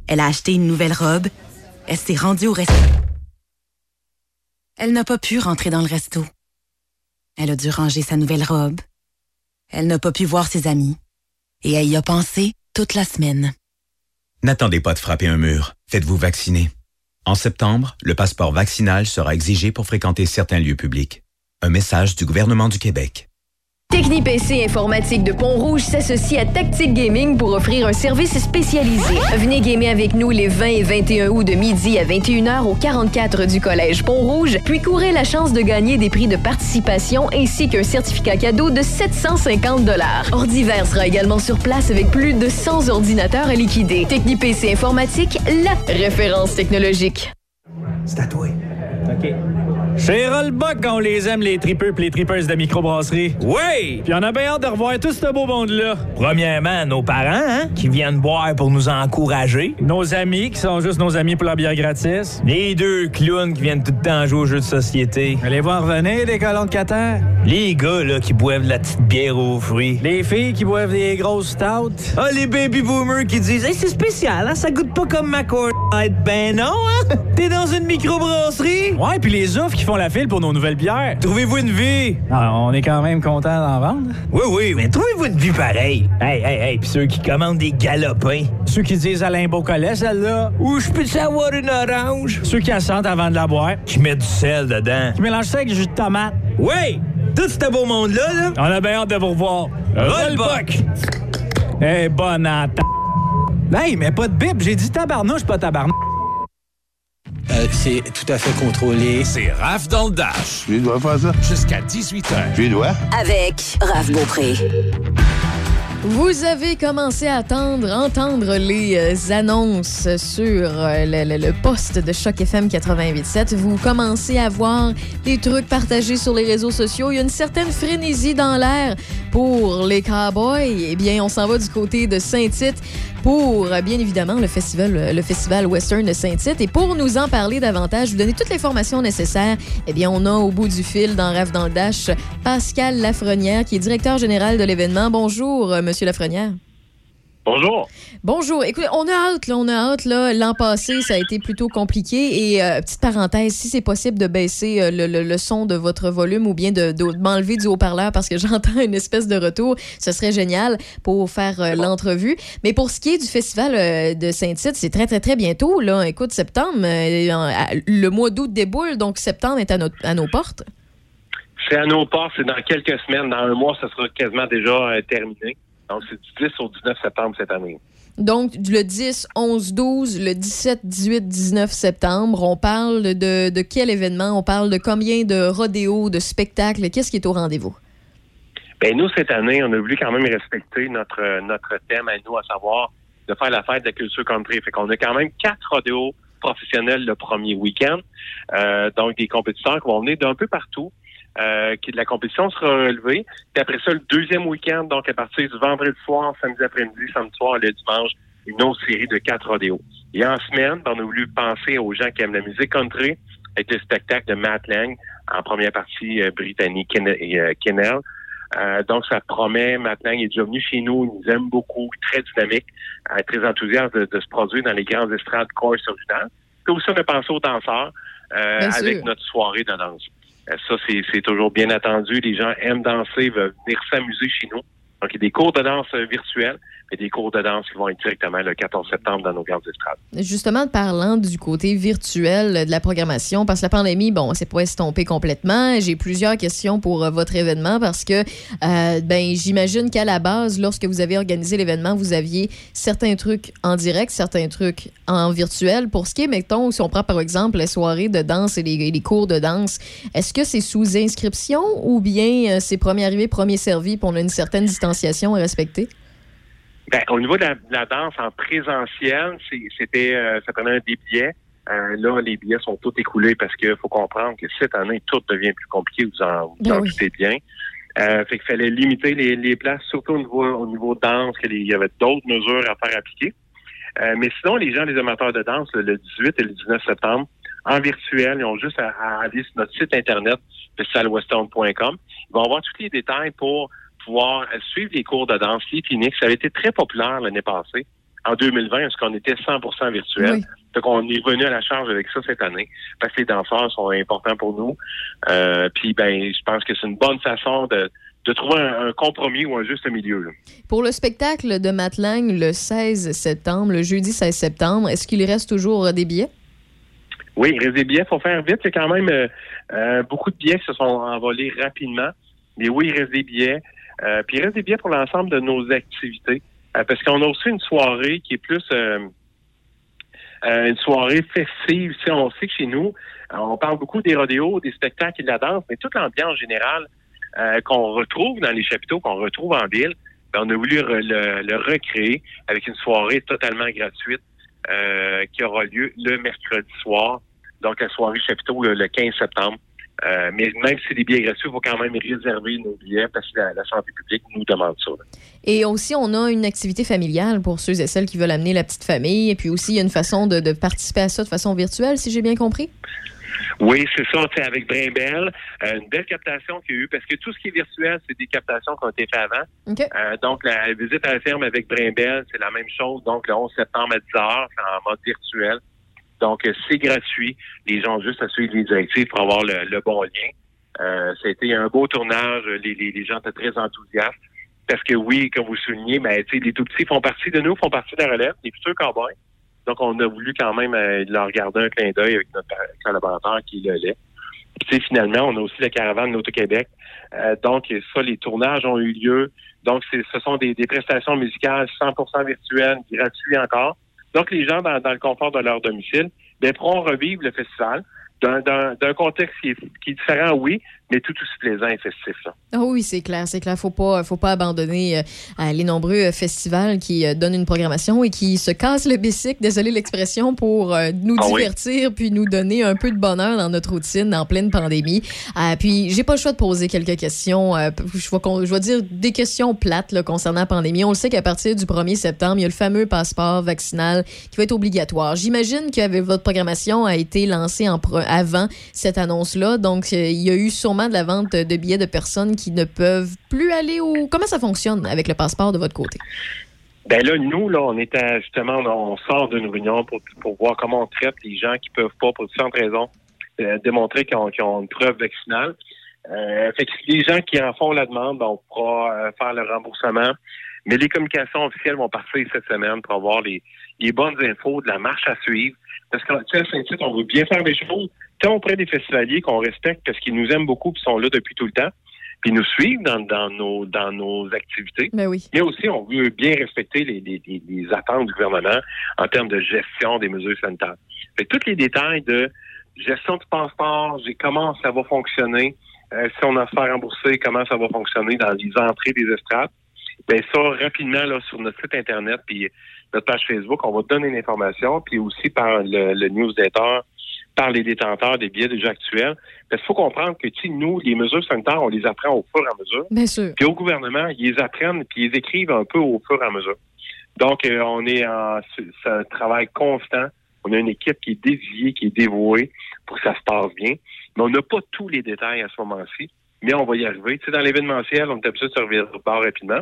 Elle a acheté une nouvelle robe. Elle s'est rendue au resto. Elle n'a pas pu rentrer dans le resto. Elle a dû ranger sa nouvelle robe. Elle n'a pas pu voir ses amis. Et elle y a pensé toute la semaine. N'attendez pas de frapper un mur. Faites-vous vacciner. En septembre, le passeport vaccinal sera exigé pour fréquenter certains lieux publics. Un message du gouvernement du Québec. TechniPC Informatique de Pont-Rouge s'associe à Tactic Gaming pour offrir un service spécialisé. Venez gamer avec nous les 20 et 21 août de midi à 21h au 44 du Collège Pont-Rouge, puis courez la chance de gagner des prix de participation ainsi qu'un certificat cadeau de 750 Ordiver sera également sur place avec plus de 100 ordinateurs à liquider. TechniPC Informatique, la référence technologique. C'est à toi. OK. Chez Rollbuck, on les aime, les tripeux pis les tripeuses de microbrasserie. Oui! Puis on a bien hâte de revoir tout ce beau monde-là. Premièrement, nos parents, hein, qui viennent boire pour nous encourager. Nos amis, qui sont juste nos amis pour la bière gratis. Les deux clowns qui viennent tout le temps jouer aux jeux de société. Allez voir venir, les colons de Qatar. Les gars, là, qui boivent de la petite bière aux fruits. Les filles qui boivent des grosses stouts. Ah, les baby boomers qui disent, hey, c'est spécial, hein, ça goûte pas comme ma. Ben non, hein? T'es dans une microbrasserie? Ouais, puis les offres qui font la file pour nos nouvelles bières. Trouvez-vous une vie? Ah, on est quand même content d'en vendre. Oui, oui, mais trouvez-vous une vie pareille? Hey, hey, hey, puis ceux qui commandent des galopins. Ceux qui disent Alain Beaucollet, celle-là. Ou je peux savoir une orange? Ceux qui assentent avant de la boire. Qui mettent du sel dedans. Qui mélangent ça avec du jus de tomate. Oui! Tout ce beau monde-là, là. On a bien hâte de vous revoir. Rollbuck! Eh, bonne atta. Hey, mais pas de bip, j'ai dit tabarnouche, pas tabarnouche. Euh, c'est tout à fait contrôlé. C'est Raph dans le Dash. Tu dois faire ça? Jusqu'à 18h. Tu dois? Avec Raph Beaupré. Vous avez commencé à attendre, entendre les euh, annonces sur euh, le, le- le poste de Choc FM 88.7. Vous commencez à voir les trucs partagés sur les réseaux sociaux. Il y a une certaine frénésie dans l'air pour les cowboys. Eh bien, on s'en va du côté de Saint-Tite pour, bien évidemment, le festival, le festival Western de Saint-Tite. Et pour nous en parler davantage, vous donner toute l'information nécessaire, eh bien, on a au bout du fil, dans Rêve dans le Dash, Pascal Lafrenière, qui est directeur général de l'événement. Bonjour, euh, Monsieur Lafrenière. Bonjour. Bonjour. Écoutez, on a hâte, là, on a hâte, là. L'an passé, ça a été plutôt compliqué. Et, euh, petite parenthèse, si c'est possible de baisser euh, le, le- le son de votre volume ou bien de, de- de m'enlever du haut-parleur parce que j'entends une espèce de retour, ce serait génial pour faire euh, l'entrevue. Mais pour ce qui est du festival de Saint-Tite, c'est très, très, très bientôt, là. Écoute, septembre, le mois d'août déboule, donc septembre est à, nos- à nos portes. C'est à nos portes, c'est dans quelques semaines. Dans un mois, ça sera quasiment déjà terminé. Donc, c'est du 10 au 19 septembre cette année. Donc, le 10, 11, 12, le 17, 18, 19 septembre, on parle de, de quel événement? On parle de combien de rodéos, de spectacles? Qu'est-ce qui est au rendez-vous? Ben nous, cette année, on a voulu quand même respecter notre notre thème à nous, à savoir de faire la fête de la culture country. Fait qu'on a quand même quatre rodéos professionnels le premier week-end. Euh, donc, des compétiteurs qui vont venir d'un peu partout. Euh, qui de la compétition sera relevée. Puis après ça, le deuxième week-end, donc à partir du vendredi soir, samedi après-midi, samedi soir, le dimanche, une autre série de quatre rodéos. Et en semaine, ben, on a voulu penser aux gens qui aiment la musique country avec le spectacle de Matt Lang, en première partie euh, britannique euh, Kennel. Euh, donc, ça promet. Matt Lang est déjà venu chez nous. Il nous aime beaucoup, très dynamique, euh, très enthousiaste de, de se produire dans les grandes estrades course originales. Puis aussi, on a pensé aux danseurs euh, avec notre soirée de danse. Euh, ça, c'est toujours bien attendu. Les gens aiment danser, veulent venir s'amuser chez nous. Donc, il y a des cours de danse euh, virtuels, et des cours de danse qui vont être directement le 14 septembre dans nos grandes estrades. Justement, parlant du côté virtuel de la programmation, parce que la pandémie, bon, c'est pas estompé complètement. J'ai plusieurs questions pour euh, votre événement parce que, euh, ben, j'imagine qu'à la base, lorsque vous avez organisé l'événement, vous aviez certains trucs en direct, certains trucs en virtuel. Pour ce qui est, mettons, si on prend par exemple les soirées de danse et les, cours de danse, est-ce que c'est sous inscription ou bien euh, c'est premier arrivé, premier servi, puis on a une certaine distanciation à respecter? Ben, au niveau de la, de la danse en présentiel, c'était euh, ça prenait des billets. Euh, là, les billets sont tous écoulés parce qu'il faut comprendre que cette année, tout devient plus compliqué, vous en, vous Ben en oui. doutez bien. Euh, fait qu'il fallait limiter les, les places, surtout au niveau, au niveau danse, qu'il y avait d'autres mesures à faire appliquer. Euh, mais sinon, les gens, les amateurs de danse, le, le 18 et le 19 septembre, en virtuel, ils ont juste à, à aller sur notre site internet, festivalwestern.com. Ils vont avoir tous les détails pour pouvoir euh, suivre les cours de danse, les cliniques. Ça avait été très populaire l'année passée, en 2020, parce qu'on était 100% virtuel. Donc, on est venu à la charge avec ça cette année, parce que les danseurs sont importants pour nous. Euh, puis, ben, je pense que c'est une bonne façon de, de trouver un, un compromis ou un juste milieu. là. Pour le spectacle de Matt Lang le 16 septembre, le jeudi 16 septembre, est-ce qu'il reste toujours euh, des billets? Oui, il reste des billets, faut faire vite. Il y a quand même euh, beaucoup de billets qui se sont envolés rapidement. Mais oui, il reste des billets. Euh, puis il reste des pour l'ensemble de nos activités. Euh, parce qu'on a aussi une soirée qui est plus euh, une soirée festive. Sais, on sait que chez nous, on parle beaucoup des rodéos, des spectacles et de la danse, mais toute l'ambiance générale euh, qu'on retrouve dans les chapiteaux, qu'on retrouve en ville, ben, on a voulu le, le recréer avec une soirée totalement gratuite euh, qui aura lieu le mercredi soir. Donc, la soirée chapiteau le, le 15 septembre. Euh, mais même si c'est des billets gratuits, il faut quand même réserver nos billets parce que la, la santé publique nous demande ça. là. Et aussi, on a une activité familiale pour ceux et celles qui veulent amener la petite famille. Et puis aussi, il y a une façon de, de participer à ça de façon virtuelle, si j'ai bien compris. Oui, c'est ça, c'est avec Brimbel. Euh, une belle captation qu'il y a eu, parce que tout ce qui est virtuel, c'est des captations qui ont été faites avant. Euh, donc, la visite à la ferme avec Brimbel, c'est la même chose. Donc, le 11 septembre à 10 heures, c'est en mode virtuel. Donc, c'est gratuit. Les gens ont juste à suivre les directives pour avoir le, le bon lien. Euh, ça a été un beau tournage. Les, les, les gens étaient très enthousiastes. Parce que oui, comme vous soulignez, ben, les tout petits font partie de nous, font partie de la relève, les futurs cowboys. Donc, on a voulu quand même euh, leur garder un clin d'œil avec notre collaborateur qui le lait. Puis, finalement, on a aussi la caravane d'Auto-Québec. Euh, donc, ça, les tournages ont eu lieu. Donc, ce sont des, des prestations musicales 100% virtuelles, gratuites encore. Donc, les gens, dans, le confort de leur domicile, ben, pourront revivre le festival. D'un contexte qui est, qui est différent, oui, mais tout aussi plaisant et festif. Là. Ah oui, c'est clair, c'est clair. Faut pas, faut pas abandonner euh, les nombreux euh, festivals qui euh, donnent une programmation et qui se cassent le bicycle, désolé l'expression, pour euh, nous Ah oui. divertir puis nous donner un peu de bonheur dans notre routine en pleine pandémie. Puis j'ai pas le choix de poser quelques questions. je vais, je vais dire des questions plates là, concernant la pandémie. On le sait qu'à partir du 1er septembre, il y a le fameux passeport vaccinal qui va être obligatoire. J'imagine que votre programmation a été lancée en avant cette annonce-là, donc il y a eu sûrement de la vente de billets de personnes qui ne peuvent plus aller au... Comment ça fonctionne avec le passeport de votre côté? Ben là, nous, là, on était justement, on sort d'une réunion pour, pour voir comment on traite les gens qui peuvent pas, pour différentes raisons, euh, démontrer qu'ils ont, une preuve vaccinale. Euh, fait que les gens qui en font la demande, ben, on pourra euh, faire le remboursement. Mais les communications officielles vont partir cette semaine pour avoir les, les bonnes infos de la marche à suivre. Parce que, tu sais, on veut bien faire des choses. Tant auprès des festivaliers qu'on respecte parce qu'ils nous aiment beaucoup et sont là depuis tout le temps. Puis nous suivent dans, dans, nos, dans nos activités. Ben oui. Mais aussi, on veut bien respecter les, les, les- les attentes du gouvernement en termes de gestion des mesures sanitaires. Fait que tous les détails de gestion du passeport, comment ça va fonctionner, euh, si on a à se faire rembourser, comment ça va fonctionner dans les entrées des estrades. Ben ça, rapidement, là, sur notre site Internet puis notre page Facebook, on va donner l'information, puis aussi par le, le newsletter, par les détenteurs des billets déjà actuels. Parce qu'il faut comprendre que, nous, les mesures sanitaires, on les apprend au fur et à mesure. Bien sûr. Puis au gouvernement, ils les apprennent puis ils les écrivent un peu au fur et à mesure. Donc, euh, on est en un travail constant. On a une équipe qui est dédiée, qui est dévouée pour que ça se passe bien. Mais on n'a pas tous les détails à ce moment-ci, mais on va y arriver. Tu sais, dans l'événementiel, on est habitué de se revirer au bord rapidement.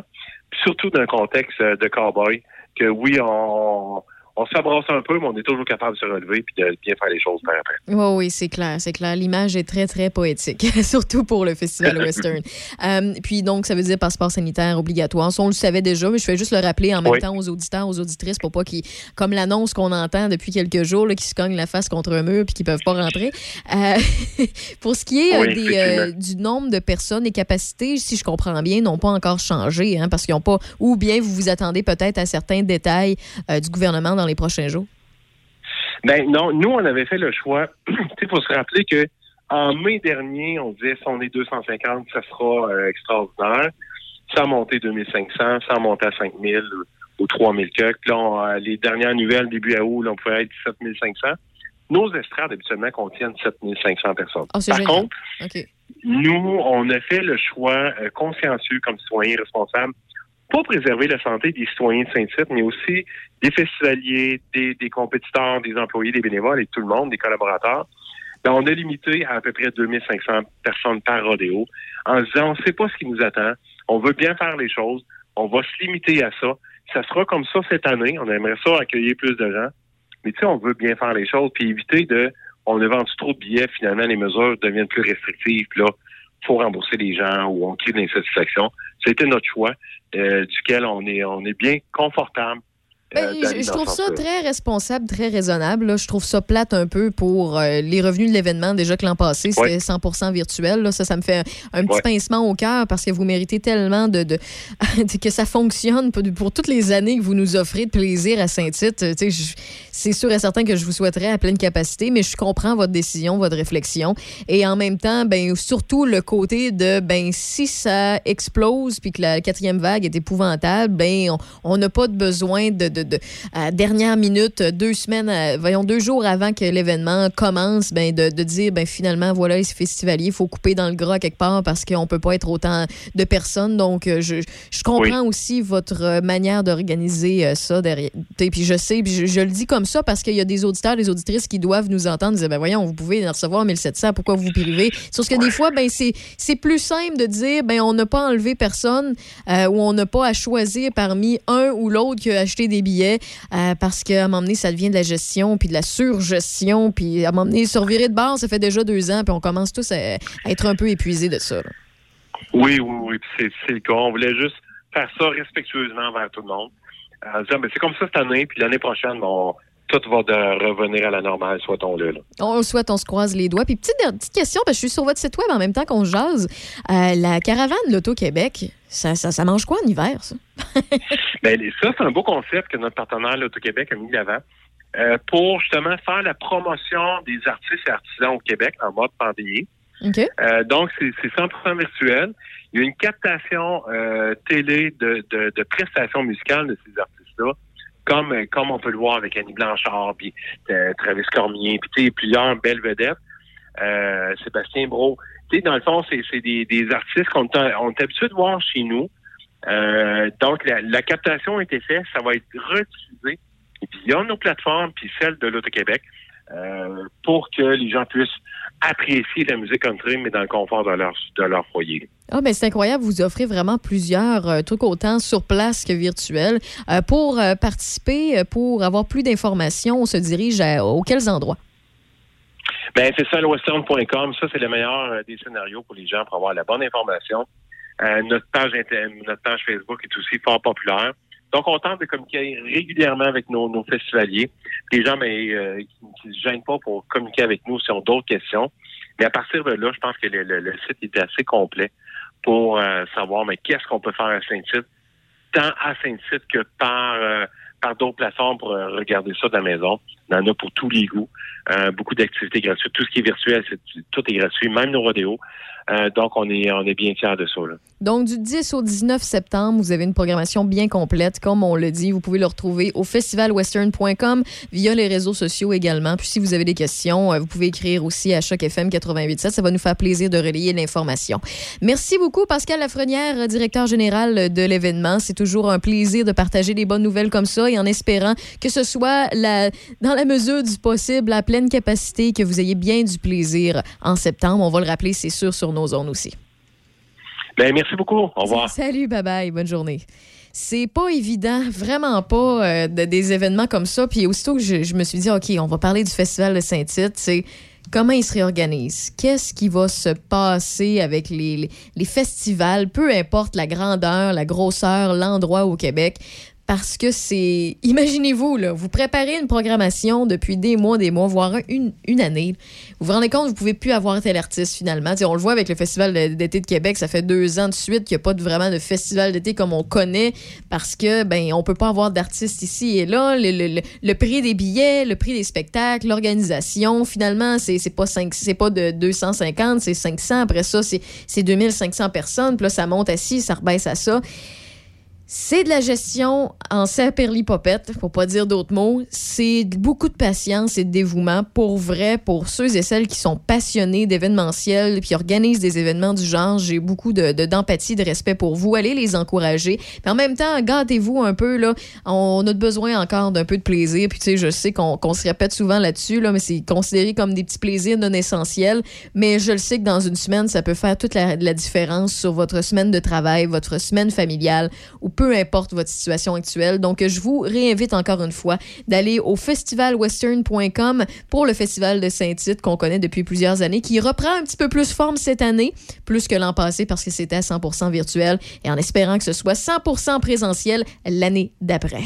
Surtout dans un contexte euh, de cowboy, que oui, on, on s'abrasse un peu, mais on est toujours capable de se relever puis de bien faire les choses par après. Oui, oui, c'est clair, c'est clair. L'image est très, très poétique, surtout pour le Festival Western. Euh, puis donc, ça veut dire passeport sanitaire obligatoire. Ça, on le savait déjà, mais je fais juste le rappeler en même Oui. temps aux auditeurs, aux auditrices, pour pas qu'ils, comme l'annonce qu'on entend depuis quelques jours, qui se cognent la face contre un mur puis qui peuvent pas rentrer. Euh, pour ce qui est euh, Oui, des, euh, effectivement. du nombre de personnes, les capacités, si je comprends bien, n'ont pas encore changé, hein, parce qu'ils n'ont pas, ou bien vous vous attendez peut-être à certains détails du gouvernement dans les prochains jours? Ben non, nous, on avait fait le choix. Il faut se rappeler que en mai dernier, on disait si on est 250, ça sera euh, extraordinaire. Sans monter 2500, sans monter à 5000 ou, ou 3000 quelques. Là, on, euh, les dernières nouvelles, début août, là, on pouvait être 7500. Nos estrades, habituellement, contiennent 7500 personnes. C'est Par génial. contre, nous, on a fait le choix euh, consciencieux comme citoyens responsables pour préserver la santé des citoyens de Saint-Tite, mais aussi des festivaliers, des, compétiteurs, des employés, des bénévoles et tout le monde, des collaborateurs. Ben, on a limité à à peu près 2500 personnes par rodéo en disant, on ne sait pas ce qui nous attend, on veut bien faire les choses, on va se limiter à ça. Ça sera comme ça cette année, on aimerait ça accueillir plus de gens, mais tu sais, on veut bien faire les choses, puis éviter de, on a vendu trop de billets, finalement, les mesures deviennent plus restrictives, puis là, faut rembourser les gens ou on crée de l'insatisfaction. C'était notre choix, euh, duquel on est, on est bien confortable. Euh, Ben, d'aller je, trouve ça sens-là. très responsable, très raisonnable. là. Je trouve ça plate un peu pour euh, les revenus de l'événement. Déjà que l'an passé, c'était Ouais. 100% virtuel. là. Ça, ça me fait un, un petit pincement au cœur parce que vous méritez tellement de, que ça fonctionne pour, pour toutes les années que vous nous offrez de plaisir à Saint-Tite. Euh, C'est sûr et certain que je vous souhaiterais à pleine capacité, mais je comprends votre décision, votre réflexion. Et en même temps, ben, surtout le côté de ben, si ça explose puis que la quatrième vague est épouvantable, ben, on- on n'a pas de besoin de, de, de- à dernière minute, deux semaines, euh, voyons, deux jours avant que l'événement commence, ben, de, de dire ben, finalement, voilà, les festivaliers, il faut couper dans le gras quelque part parce qu'on peut pas être autant de personnes. Donc, euh, je, je comprends aussi votre euh, manière d'organiser ça derrière. Et puis je sais, puis je, je le dis comme ça parce qu'il y a des auditeurs, des auditrices qui doivent nous entendre, dire ben voyons, vous pouvez en recevoir 1700, pourquoi vous vous privez? Sauf que des fois, ben c'est c'est plus simple de dire ben on n'a pas enlevé personne euh, ou on n'a pas à choisir parmi un ou l'autre qui a acheté des billets euh, parce qu'à un moment donné, ça devient de la gestion puis de la surgestion puis à un moment donné, se revirer de bord, ça fait déjà deux ans puis on commence tous à, être un peu épuisés de ça. là. Oui, oui, oui, c'est le cas. On voulait juste faire ça respectueusement envers tout le monde. Ben, c'est comme ça cette année, puis l'année prochaine, bon, tout va de revenir à la normale, soit-on-le. là. On le souhaite, on se croise les doigts. Puis petite, petite question, parce que je suis sur votre site web en même temps qu'on jase. Euh, la caravane de l'Auto-Québec, ça, ça, ça mange quoi en hiver, ça? Ben, ça, c'est un beau concept que notre partenaire, l'Auto-Québec, a mis de l'avant euh, pour justement faire la promotion des artistes et artisans au Québec en mode pandémie. OK. Euh, donc, c'est c'est 100% virtuel. Il y a une captation télé de, de, de prestations musicales de ces artistes-là, comme, euh, comme on peut le voir avec Annie Blanchard, puis euh, Travis Cormier, puis plusieurs belles vedettes. Euh, Sébastien Bro. Dans le fond, c'est des, des artistes qu'on est habitué de voir chez nous. Euh, donc, la, la captation a été faite, ça va être puis via nos plateformes, puis celle de l'Auto-Québec, euh, pour que les gens puissent apprécier la musique country, mais dans le confort de leur, de leur foyer. Ah, ben c'est incroyable. Vous offrez vraiment plusieurs euh, trucs autant sur place que virtuels. Euh, pour euh, participer, pour avoir plus d'informations, on se dirige à, aux quels endroits? Ben, c'est ça, le western.com. Ça, c'est le meilleur des scénarios pour les gens pour avoir la bonne information. Notre page notre page Facebook est aussi fort populaire. Donc, on tente de communiquer régulièrement avec nos, festivaliers. Les gens, mais euh, qui ne se gênent pas pour communiquer avec nous s'ils ont d'autres questions. Mais à partir de là, je pense que le, site est assez complet pour euh, savoir mais qu'est-ce qu'on peut faire à Saint-Tite, tant à Saint-Tite que par euh, par d'autres plateformes pour euh, regarder ça de la maison. Y en a pour tous les goûts. Euh, beaucoup d'activités gratuites. Tout ce qui est virtuel, tout est gratuit, même nos rodéos. Euh, donc, on est, on est bien fiers de ça. Donc, du 10 au 19 septembre, vous avez une programmation bien complète. Comme on le dit, vous pouvez le retrouver au festivalwestern.com via les réseaux sociaux également. Puis, si vous avez des questions, euh, vous pouvez écrire aussi à Choc FM 88.7. Ça va nous faire plaisir de relayer l'information. Merci beaucoup, Pascal Lafrenière, directeur général de l'événement. C'est toujours un plaisir de partager des bonnes nouvelles comme ça et en espérant que ce soit la, dans la mesure du possible, à pleine capacité, que vous ayez bien du plaisir en septembre. On va le rappeler, c'est sûr, sur nos zones aussi. Ben, merci beaucoup. Au revoir. Salut, bye bye, bonne journée. C'est pas évident, vraiment pas, euh, de- des événements comme ça. Puis aussitôt que je, je me suis dit, OK, on va parler du Festival de Saint-Tite, c'est comment il se réorganise? Qu'est-ce qui va se passer avec les, les- les festivals, peu importe la grandeur, la grosseur, l'endroit au Québec? Parce que c'est. Imaginez-vous, là, vous préparez une programmation depuis des mois, des mois, voire une, une année. Vous vous rendez compte, vous pouvez plus avoir tel artiste finalement. On le voit avec le Festival d'été de Québec, ça fait deux ans de suite qu'il n'y a pas de- vraiment de festival d'été comme on connaît parce que, ben, on peut pas avoir d'artistes ici et là. Le, le- le- prix des billets, le prix des spectacles, l'organisation, finalement, c'est c'est pas, pas de 250, c'est 500. Après ça, c'est c'est 2500 personnes. Puis là, ça monte à 6, ça rebaisse à ça. C'est de la gestion en saperlipopette, faut pas dire d'autres mots. C'est beaucoup de patience et de dévouement pour vrai, pour ceux et celles qui sont passionnés d'événementiel puis organisent des événements du genre. J'ai beaucoup de, de- d'empathie, de respect pour vous. Allez les encourager. Mais en même temps, gâtez-vous un peu. Là. On a besoin encore d'un peu de plaisir. Puis tu sais, je sais qu'on, se répète souvent là-dessus, là, mais c'est considéré comme des petits plaisirs non essentiels. Mais je le sais que dans une semaine, ça peut faire toute la, la différence sur votre semaine de travail, votre semaine familiale ou peu importe votre situation actuelle. Donc, je vous réinvite encore une fois d'aller au festivalwestern.com pour le festival de Saint-Tite qu'on connaît depuis plusieurs années, qui reprend un petit peu plus forme cette année, plus que l'an passé parce que c'était à 100% virtuel et en espérant que ce soit 100% présentiel l'année d'après.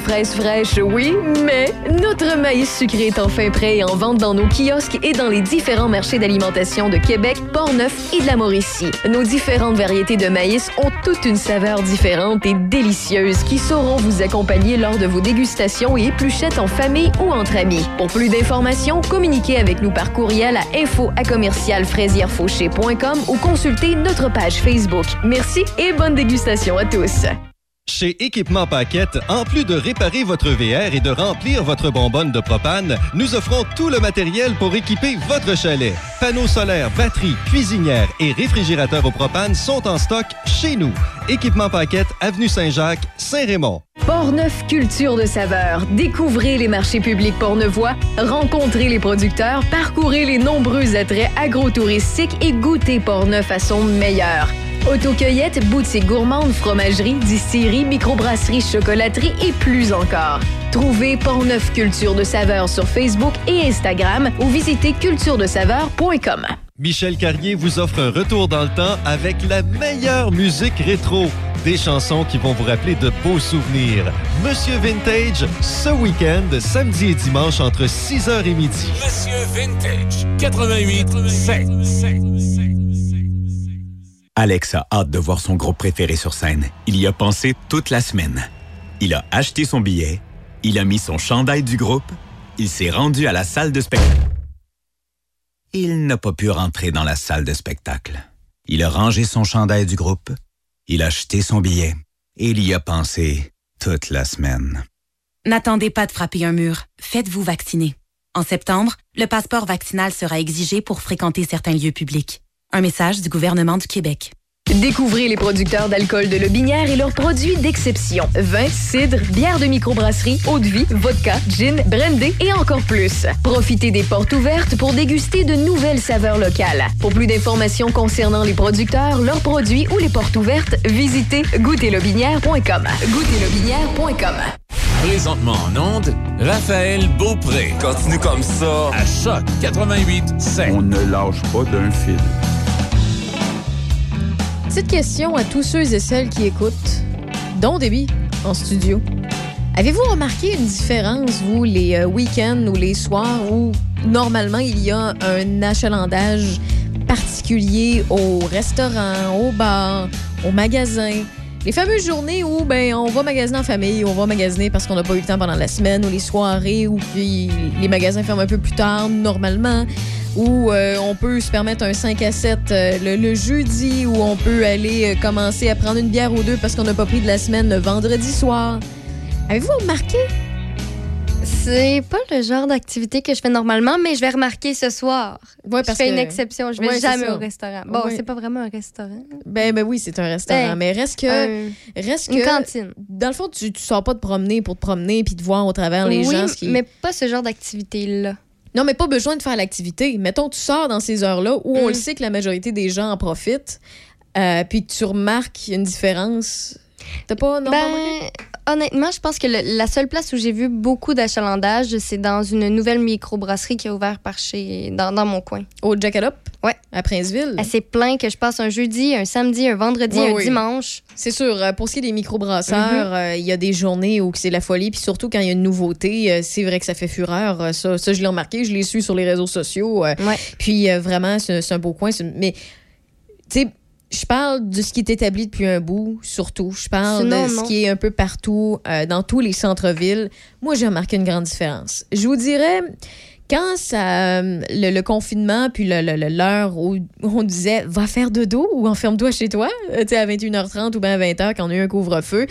Fraises fraîches, oui, mais notre maïs sucré est enfin prêt et en vente dans nos kiosques et dans les différents marchés d'alimentation de Québec, Portneuf et de la Mauricie. Nos différentes variétés de maïs ont toute une saveur différente et délicieuse qui sauront vous accompagner lors de vos dégustations et épluchettes en famille ou entre amis. Pour plus d'informations, communiquez avec nous par courriel à info ou consultez notre page Facebook. Merci et bonne dégustation à tous. Chez Équipement Paquette, en plus de réparer votre VR et de remplir votre bonbonne de propane, nous offrons tout le matériel pour équiper votre chalet. Panneaux solaires, batteries, cuisinières et réfrigérateurs au propane sont en stock chez nous. Équipement Paquette, Avenue Saint-Jacques, Saint-Raymond. Portneuf Culture de saveur. Découvrez les marchés publics portneuvois, rencontrez les producteurs, parcourez les nombreux attraits agrotouristiques et goûtez Portneuf à son meilleur. Autocueillette, boutique gourmande, fromagerie, distillerie, microbrasserie, chocolaterie et plus encore. Trouvez Portneuf Culture de saveur sur Facebook et Instagram ou visitez culturedesaveur.com. Michel Carrier vous offre un retour dans le temps avec la meilleure musique rétro. Des chansons qui vont vous rappeler de beaux souvenirs. Monsieur Vintage, ce week-end, samedi et dimanche entre 6h et midi. Monsieur Vintage, 88 7. Alex a hâte de voir son groupe préféré sur scène. Il y a pensé toute la semaine. Il a acheté son billet, il a mis son chandail du groupe, il s'est rendu à la salle de spectacle. Il n'a pas pu rentrer dans la salle de spectacle. Il a rangé son chandail du groupe, il a acheté son billet et il y a pensé toute la semaine. N'attendez pas de frapper un mur. Faites-vous vacciner. En septembre, le passeport vaccinal sera exigé pour fréquenter certains lieux publics. Un message du gouvernement du Québec. Découvrez les producteurs d'alcool de Lobinière et leurs produits d'exception. Vin, cidre, bière de microbrasserie, eau de vie, vodka, gin, brandy et encore plus. Profitez des portes ouvertes pour déguster de nouvelles saveurs locales. Pour plus d'informations concernant les producteurs, leurs produits ou les portes ouvertes, visitez goûterlobinière.com. Goûterlobinière.com. Présentement en onde, Raphaël Beaupré. Continue comme ça. À Choc 88 7. On ne lâche pas d'un fil. Petite question à tous ceux et celles qui écoutent, dont Déby en studio. Avez-vous remarqué une différence, vous, les euh, week-ends ou les soirs où normalement il y a un achalandage particulier au restaurant, au bar, au magasin? Les fameuses journées où ben, on va magasiner en famille, on va magasiner parce qu'on n'a pas eu le temps pendant la semaine, ou les soirées où puis les magasins ferment un peu plus tard normalement, où euh, on peut se permettre un 5 à 7 euh, le, le jeudi, où on peut aller euh, commencer à prendre une bière ou deux parce qu'on n'a pas pris de la semaine le vendredi soir. Avez-vous remarqué? C'est pas le genre d'activité que je fais normalement, mais je vais remarquer ce soir. Ouais, je parce fais que- une exception. Je vais Ouais, jamais au restaurant. Bon, Ouais. c'est pas vraiment un restaurant. Ben, ben oui, c'est un restaurant. Ben, mais reste que. un- reste une que. cantine. Dans le fond, tu, tu sors pas de promener pour te promener puis de voir au travers les oui, gens. ce qui... mais pas ce genre d'activité-là. Non, mais pas besoin de faire l'activité. Mettons, tu sors dans ces heures-là où on Mm. le sait que la majorité des gens en profitent, euh, puis que tu remarques une différence. T'as pas. Non? Ben, honnêtement, je pense que le- la seule place où j'ai vu beaucoup d'achalandage, c'est dans une nouvelle microbrasserie qui a ouvert par chez, dans, dans mon coin. Au Jackalope? Ouais. À Princeville? C'est plein que je passe un jeudi, un samedi, un vendredi, un oui. dimanche. C'est sûr. euh, Pour ce qui est des microbrasseurs, euh, il y a des journées où c'est la folie. Puis surtout quand il y a une nouveauté, euh, c'est vrai que ça fait fureur. Ça, ça je l'ai remarqué. Je l'ai su sur les réseaux sociaux. Puis euh, vraiment, c'est un beau coin. Mais tu sais, je parle de ce qui est établi depuis un bout, surtout. Je parle Sinon, de ce non. qui est un peu partout, euh, dans tous les centres-villes. Moi, j'ai remarqué une grande différence. Je vous dirais, quand ça, euh, le, le confinement, puis l'heure où on disait va faire dodo ou enferme-toi chez toi, euh, tu à 21h30 ou bien à 20h quand on a eu un couvre-feu,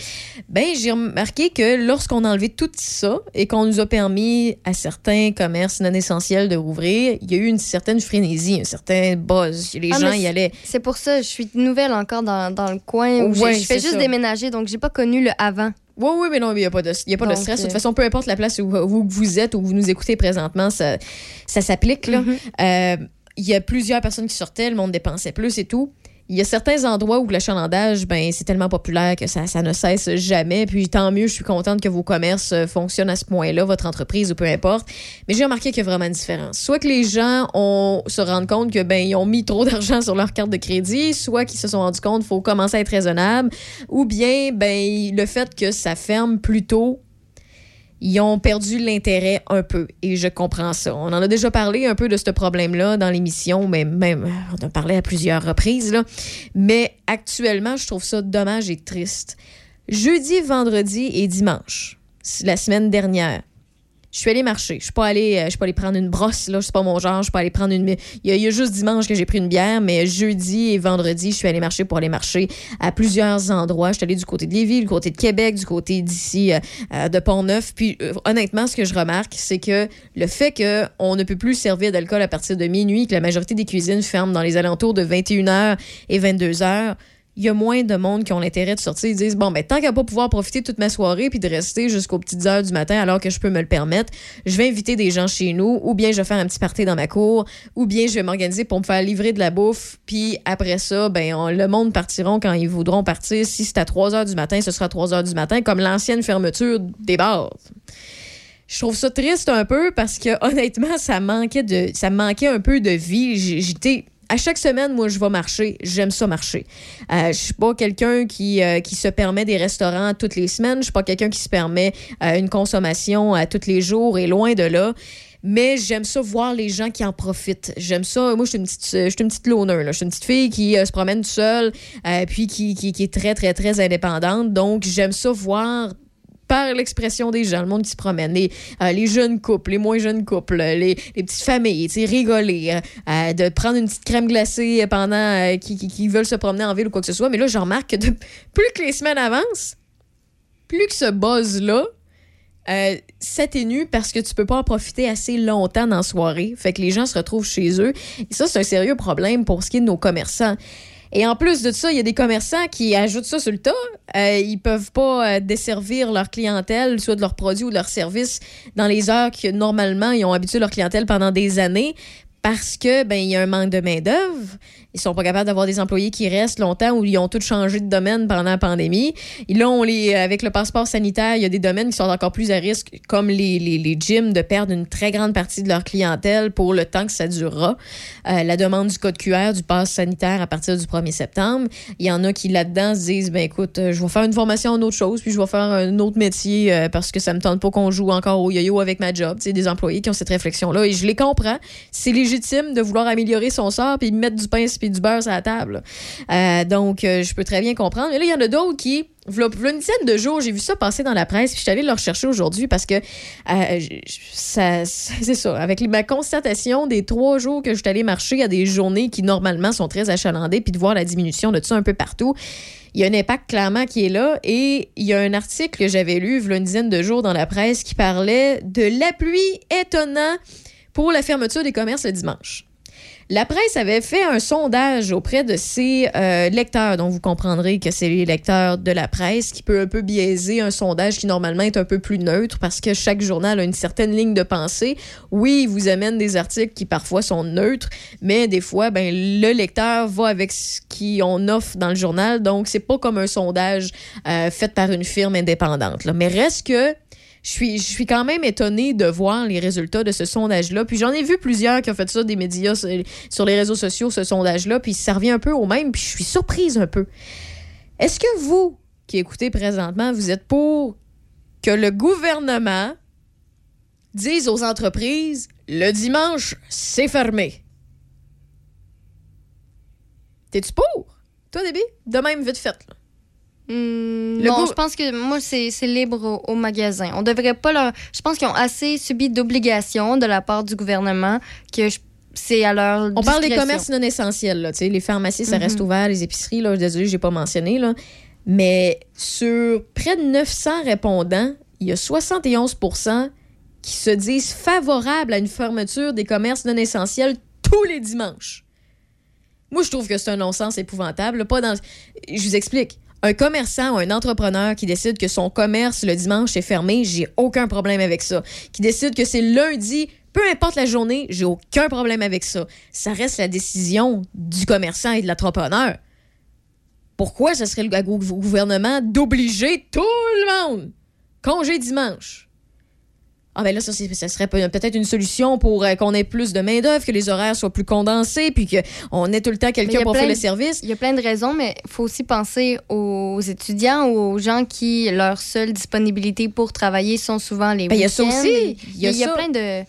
ben j'ai remarqué que lorsqu'on a enlevé tout ça et qu'on nous a permis à certains commerces non essentiels de rouvrir, il y a eu une certaine frénésie, un certain buzz. Les Ah, gens y allaient. C'est pour ça, je suis nouvelle encore dans, dans le coin. Où Ouais, je fais juste ça. déménager, donc j'ai pas connu le avant. Oui, oui, mais non, il n'y a pas de, il y a pas de stress. De euh, toute façon, peu importe la place où vous, vous êtes ou vous nous écoutez présentement, ça, ça s'applique. là. Euh, Il y a plusieurs personnes qui sortaient, le monde dépensait plus et tout. Il y a certains endroits où l'achalandage, ben, c'est tellement populaire que ça, ne cesse jamais. Puis tant mieux, je suis contente que vos commerces euh, fonctionnent à ce point-là, votre entreprise ou peu importe. Mais j'ai remarqué qu'il y a vraiment une différence. Soit que les gens ont, se rendent compte que ben ils ont mis trop d'argent sur leur carte de crédit, soit qu'ils se sont rendus compte qu'il faut commencer à être raisonnable, ou bien ben le fait que ça ferme plus tôt ils ont perdu l'intérêt un peu. Et je comprends ça. On en a déjà parlé un peu de ce problème-là dans l'émission, mais même, on en parlé à plusieurs reprises. Là. Mais actuellement, je trouve ça dommage et triste. Jeudi, vendredi et dimanche, la semaine dernière, je suis allée marcher. Je suis pas allée, euh, je suis pas allée prendre une brosse, là. C'est pas mon genre. Je suis pas allée prendre une. Il y, a, juste dimanche que j'ai pris une bière, mais jeudi et vendredi, je suis allée marcher pour aller marcher à plusieurs endroits. Je suis allée du côté de Lévis, du côté de Québec, du côté d'ici euh, euh, de Pont-Neuf. Puis honnêtement, ce que je remarque, c'est que le fait qu'on ne peut plus servir d'alcool à partir de minuit, que la majorité des cuisines ferment dans les alentours de 21h et 22h, il y a moins de monde qui ont l'intérêt de sortir. Ils disent Bon, ben, tant qu'à pas pouvoir profiter toute ma soirée puis de rester jusqu'aux petites heures du matin alors que je peux me le permettre, je vais inviter des gens chez nous ou bien je vais faire un petit party dans ma cour ou bien je vais m'organiser pour me faire livrer de la bouffe. Puis après ça, ben, le monde partiront quand ils voudront partir. Si c'est à 3 heures du matin, ce sera 3 heures du matin, comme l'ancienne fermeture des bars. Je trouve ça triste un peu parce que honnêtement, ça manquait de ça manquait un peu de vie. J'étais à chaque semaine, moi, je vais marcher. J'aime ça marcher. Euh, je suis pas quelqu'un qui, euh, qui se permet des restaurants toutes les semaines. Je suis pas quelqu'un qui se permet euh, une consommation à tous les jours et loin de là. Mais j'aime ça voir les gens qui en profitent. J'aime ça. Moi, je suis une petite, je loner. Je suis une petite fille qui euh, se promène seule, euh, puis qui, qui, qui est très, très, très indépendante. Donc, j'aime ça voir par l'expression des gens, le monde qui se promène, les, euh, jeunes couples, les moins jeunes couples, les, les petites familles, rigoler, euh, euh, de prendre une petite crème glacée pendant euh, qui, veulent se promener en ville ou quoi que ce soit. Mais là, je remarque que plus que les semaines avancent, plus que ce buzz-là euh, s'atténue parce que tu peux pas en profiter assez longtemps dans la soirée. Fait que les gens se retrouvent chez eux. Et ça, c'est un sérieux problème pour ce qui est de nos commerçants. Et en plus de ça, il y a des commerçants qui ajoutent ça sur le tas. Euh, ils peuvent pas euh, desservir leur clientèle, soit de leurs produits ou de leurs services, dans les heures que normalement ils ont habitué leur clientèle pendant des années parce que ben il y a un manque de main d'œuvre. Ils sont pas capables d'avoir des employés qui restent longtemps ou ils ont tous changé de domaine pendant la pandémie. Et là, on les, avec le passeport sanitaire, il y a des domaines qui sont encore plus à risque, comme les, les, les gyms, de perdre une très grande partie de leur clientèle pour le temps que ça durera. Euh, la demande du code QR, du pass sanitaire à partir du 1er septembre. Il y en a qui là-dedans se disent, ben écoute, euh, je vais faire une formation en autre chose, puis je vais faire un autre métier euh, parce que ça me tente pas qu'on joue encore au yo-yo avec ma job. Sais, des employés qui ont cette réflexion-là et je les comprends. C'est légitime de vouloir améliorer son sort puis mettre du pain du beurre sur la table. Euh, donc, euh, je peux très bien comprendre. Mais là, il y en a d'autres qui, v'là v'là une dizaine de jours, j'ai vu ça passer dans la presse, puis je suis allée le rechercher aujourd'hui parce que euh, ça, c'est ça. Avec ma constatation des trois jours que je suis allée marcher à des journées qui normalement sont très achalandées, puis de voir la diminution de ça un peu partout, il y a un impact clairement qui est là. Et il y a un article que j'avais lu v'là une dizaine de jours dans la presse qui parlait de l'appui étonnant pour la fermeture des commerces le dimanche. La presse avait fait un sondage auprès de ses euh, lecteurs, donc vous comprendrez que c'est les lecteurs de la presse qui peut un peu biaiser un sondage qui normalement est un peu plus neutre parce que chaque journal a une certaine ligne de pensée. Oui, il vous amène des articles qui parfois sont neutres, mais des fois, ben, le lecteur va avec ce qu'on offre dans le journal, donc c'est pas comme un sondage euh, fait par une firme indépendante. Mais reste que je suis, quand même étonnée de voir les résultats de ce sondage-là. Puis j'en ai vu plusieurs qui ont fait ça des médias sur, les réseaux sociaux, ce sondage-là, puis ça revient un peu au même, puis je suis surprise un peu. Est-ce que vous, qui écoutez présentement, vous êtes pour que le gouvernement dise aux entreprises le dimanche, c'est fermé? T'es-tu pour? Toi, Déby? De même, vite fait. Là. Le non, goût- je pense que moi, c'est libre au, au magasin. On devrait pas leur. Je pense qu'ils ont assez subi d'obligations de la part du gouvernement que je- c'est à leur. On parle des commerces non essentiels. Là, tu sais, les pharmacies, ça Mhm. reste ouvert. Les épiceries, là, désolé, j'ai pas mentionné. Là. Mais sur près de 900 répondants, il y a 71% qui se disent favorables à une fermeture des commerces non essentiels tous les dimanches. Moi, je trouve que c'est un non-sens épouvantable. Pas dans... Je vous explique. Un commerçant ou un entrepreneur qui décide que son commerce le dimanche est fermé, j'ai aucun problème avec ça. Qui décide que c'est lundi, peu importe la journée, j'ai aucun problème avec ça. Ça reste la décision du commerçant et de l'entrepreneur. Pourquoi ce serait le gou- gouvernement d'obliger tout le monde? Congé dimanche. Ah ben là, ça, ça serait pe- peut-être une solution pour euh, qu'on ait plus de main-d'œuvre, que les horaires soient plus condensés, puis qu'on ait tout le temps quelqu'un pour faire le service. Il y a plein de raisons, mais il faut aussi penser aux étudiants ou aux gens qui, leur seule disponibilité pour travailler sont souvent les Ben, il y a ça week-ends. aussi. Il y a, y a plein de,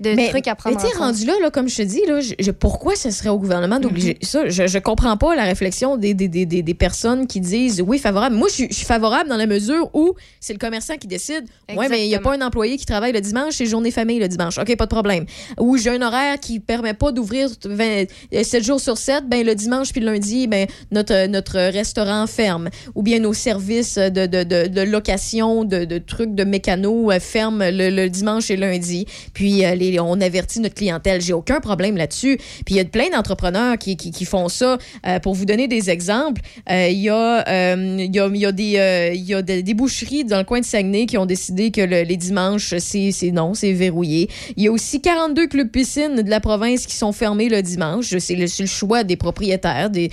de mais, trucs à prendre Mais tu en compte. rendu là, là, comme je te dis, là, je- je- pourquoi ce serait au gouvernement d'obliger Mhm. ça? Je, je comprends pas la réflexion des, des, des, des- des personnes qui disent oui, favorable. Moi, je suis- je suis favorable dans la mesure où c'est le commerçant qui décide. Oui, mais il n'y a pas un employé qui travaille le dimanche, c'est journée famille le dimanche. OK, pas de problème. Ou j'ai un horaire qui permet pas d'ouvrir 20 euh, 7 jours sur 7, ben le dimanche puis le lundi, ben notre, notre restaurant ferme. Ou bien nos services de, de, de, de location, de, de trucs de mécano euh, ferment le, le dimanche et lundi. Puis euh, les, on avertit notre clientèle. J'ai aucun problème là-dessus. Puis il y a plein d'entrepreneurs qui, qui, font ça. Euh, pour vous donner des exemples, euh, il y, a, euh, y, a, des, y a des, boucheries dans le coin de Saguenay qui ont décidé que le- les dimanches, c'est non, c'est verrouillé. Il y a aussi 42 clubs piscines de la province qui sont fermés le dimanche. C'est le, choix des propriétaires, des,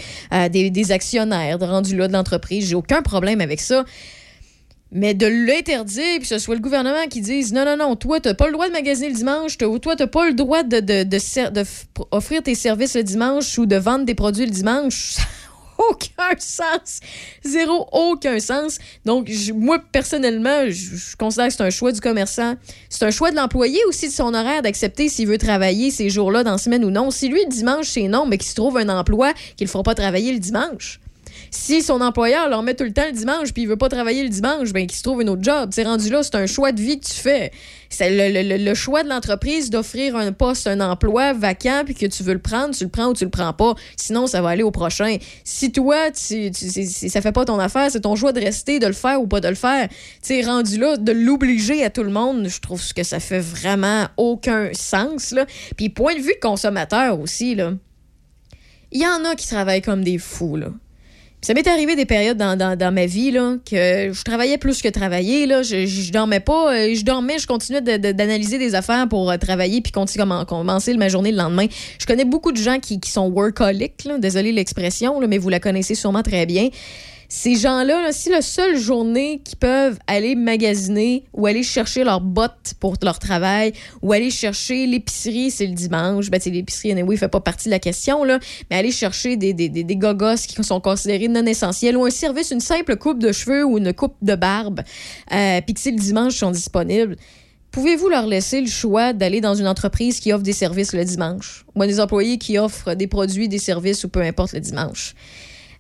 des, des actionnaires de rendu là de l'entreprise. J'ai aucun problème avec ça. Mais de l'interdire, puis que ce soit le gouvernement qui dise non, non, non, toi, t'as pas le droit de magasiner le dimanche, toi, t'as pas le droit de, de, de offrir tes services le dimanche ou de vendre des produits le dimanche, aucun sens. Zéro, aucun sens. Donc, moi, personnellement, je considère que c'est un choix du commerçant. C'est un choix de l'employé aussi de son horaire d'accepter s'il veut travailler ces jours-là dans la semaine ou non. Si lui, le dimanche, c'est non, mais qu'il se trouve un emploi qu'il ne fera pas travailler le dimanche. Si son employeur leur met tout le temps le dimanche puis il veut pas travailler le dimanche, ben qu'il se trouve un autre job. C'est rendu là, c'est un choix de vie que tu fais. C'est le, choix de l'entreprise d'offrir un poste, un emploi vacant puis que tu veux le prendre, tu le prends ou tu le prends pas. Sinon, ça va aller au prochain. Si toi, tu, tu- ça fait pas ton affaire, c'est ton choix de rester, de le faire ou pas de le faire. Tu rendu là, de l'obliger à tout le monde, je trouve que ça fait vraiment aucun sens. Puis point de vue consommateur aussi, là. Il y en a qui travaillent comme des fous, là. Ça m'est arrivé des périodes dans, ma vie que je travaillais plus que travailler. Là. Je, dormais pas. euh, Je dormais, je continuais d'analyser des affaires pour euh, travailler puis continuer comment- commencer ma journée le lendemain. Je connais beaucoup de gens qui, sont workaholics. Là. Désolé l'expression, mais vous la connaissez sûrement très bien. Ces gens-là, là, si la seule journée qu'ils peuvent aller magasiner ou aller chercher leurs bottes pour leur travail ou aller chercher l'épicerie, c'est le dimanche, ben, l'épicerie, anyway, fait pas partie de la question, là, mais aller chercher des, des, des, des gogos qui sont considérés non essentiels ou un service, une simple coupe de cheveux ou une coupe de barbe, euh, puis que c'est le dimanche, ils sont disponibles. Pouvez-vous leur laisser le choix d'aller dans une entreprise qui offre des services le dimanche? Ou des employés qui offrent des produits, des services ou peu importe le dimanche?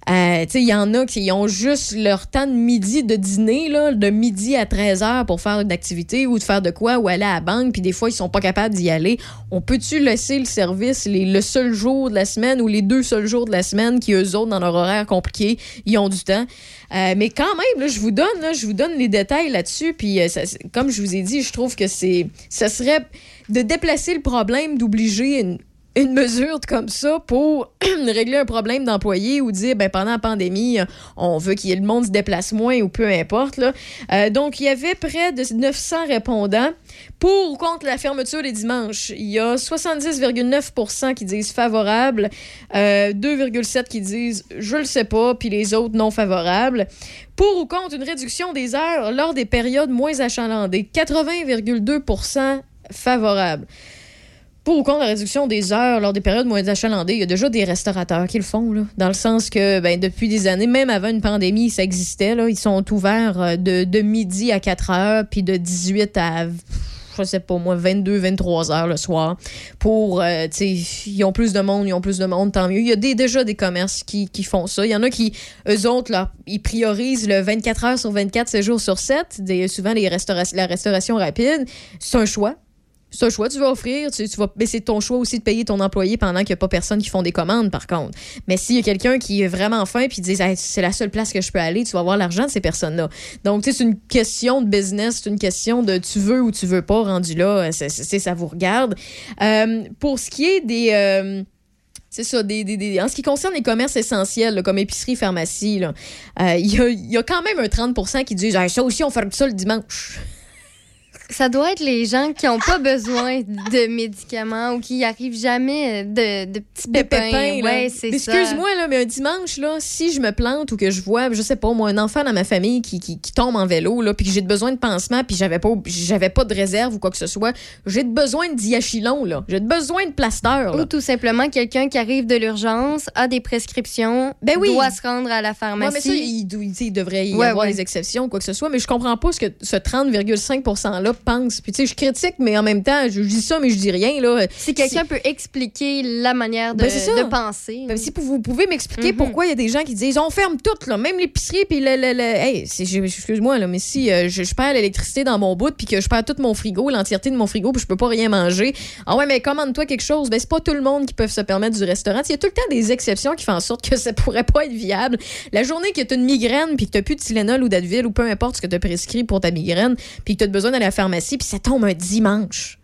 Euh, il y en a qui ont juste leur temps de midi de dîner, là, de midi à 13 heures pour faire une activité ou de faire de quoi ou aller à la banque, puis des fois, ils sont pas capables d'y aller. On peut-tu laisser le service les- le seul jour de la semaine ou les deux seuls jours de la semaine qui, eux autres, dans leur horaire compliqué, ils ont du temps? Euh, mais quand même, je vous donne, je vous donne les détails là-dessus, puis euh, comme je vous ai dit, je trouve que c'est, ça serait de déplacer le problème, d'obliger une, une mesure comme ça pour régler un problème d'employé ou dire ben, pendant la pandémie, on veut qu'il y ait le monde se déplace moins ou peu importe. Euh, donc, il y avait près de 900 répondants pour ou contre la fermeture des dimanches. Il y a 70,9% qui disent favorable, euh, 2,7 qui disent je le sais pas, puis les autres non favorables. Pour ou contre une réduction des heures lors des périodes moins achalandées, 80,2% favorables. Pour ou contre la réduction des heures lors des périodes moins achalandées, il y a déjà des restaurateurs qui le font, là, dans le sens que ben, depuis des années, même avant une pandémie, ça existait. Là, ils sont ouverts euh, de, de midi à 4 heures, puis de 18 à je sais pas moi, 22, 23 heures le soir. Pour, euh, ils ont plus de monde, ils ont plus de monde, tant mieux. Il y a déjà des commerces qui, qui font ça. Il y en a qui, eux autres, là, ils priorisent le 24 heures sur 24, 7 jours sur 7. Des, souvent, les restaura- la restauration rapide. C'est un choix. C'est un choix, tu vas offrir, tu, tu vas, mais c'est ton choix aussi de payer ton employé pendant qu'il n'y a pas personne qui font des commandes, par contre. Mais s'il y a quelqu'un qui est vraiment faim puis dit c'est la seule place que je peux aller, tu vas avoir l'argent de ces personnes-là. Donc, c'est une question de business, c'est une question de tu veux ou tu veux pas, rendu là, c'est, c'est- ça vous regarde. Euh, pour ce qui est des. euh, c'est ça, des, des- des- en ce qui concerne les commerces essentiels, comme épicerie, pharmacie, euh, il y, a, y a quand même un 30% qui disent ça aussi, on ferme ça le dimanche. Ça doit être les gens qui n'ont pas besoin de médicaments ou qui arrivent jamais de, de petits pépins. pépins, ouais. Excuse-moi, mais un dimanche, là, si je me plante ou que je vois, je sais pas, moi, un enfant dans ma famille qui, qui, qui tombe en vélo, là, puis que j'ai besoin de pansement, puis j'avais pas, j'avais pas de réserve ou quoi que ce soit, j'ai besoin de diachylon, là. J'ai besoin de plaster, là. Ou tout simplement quelqu'un qui arrive de l'urgence, a des prescriptions, Ben oui. doit se rendre à la Ouais, pharmacie. mais ça, il, il- il devrait y Ouais, avoir ouais. des exceptions ou quoi que ce soit, mais je comprends pas ce que ce 30,5 %-là pense. Puis, tu sais, je critique, mais en même temps, je, je dis ça, mais je dis rien, là. Si quelqu'un peut expliquer la manière de, Ben, de penser. Ben, si vous pouvez m'expliquer Mhm. pourquoi il y a des gens qui disent on ferme tout, là, même l'épicerie, puis le. le, le- Hey, excuse-moi, là, mais si euh, je, je perds l'électricité dans mon bout, puis que je perds tout mon frigo, l'entièreté de mon frigo, puis je peux pas rien manger. Ah ouais, mais commande-toi quelque chose. Ben, c'est pas tout le monde qui peut se permettre du restaurant. Il y a tout le temps des exceptions qui font en sorte que ça pourrait pas être viable. La journée que tu as une migraine, puis que tu plus de Tylenol ou d'Advil, ou peu importe ce que tu as prescrit pour ta migraine, puis que tu as besoin d'aller la puis ça tombe un dimanche.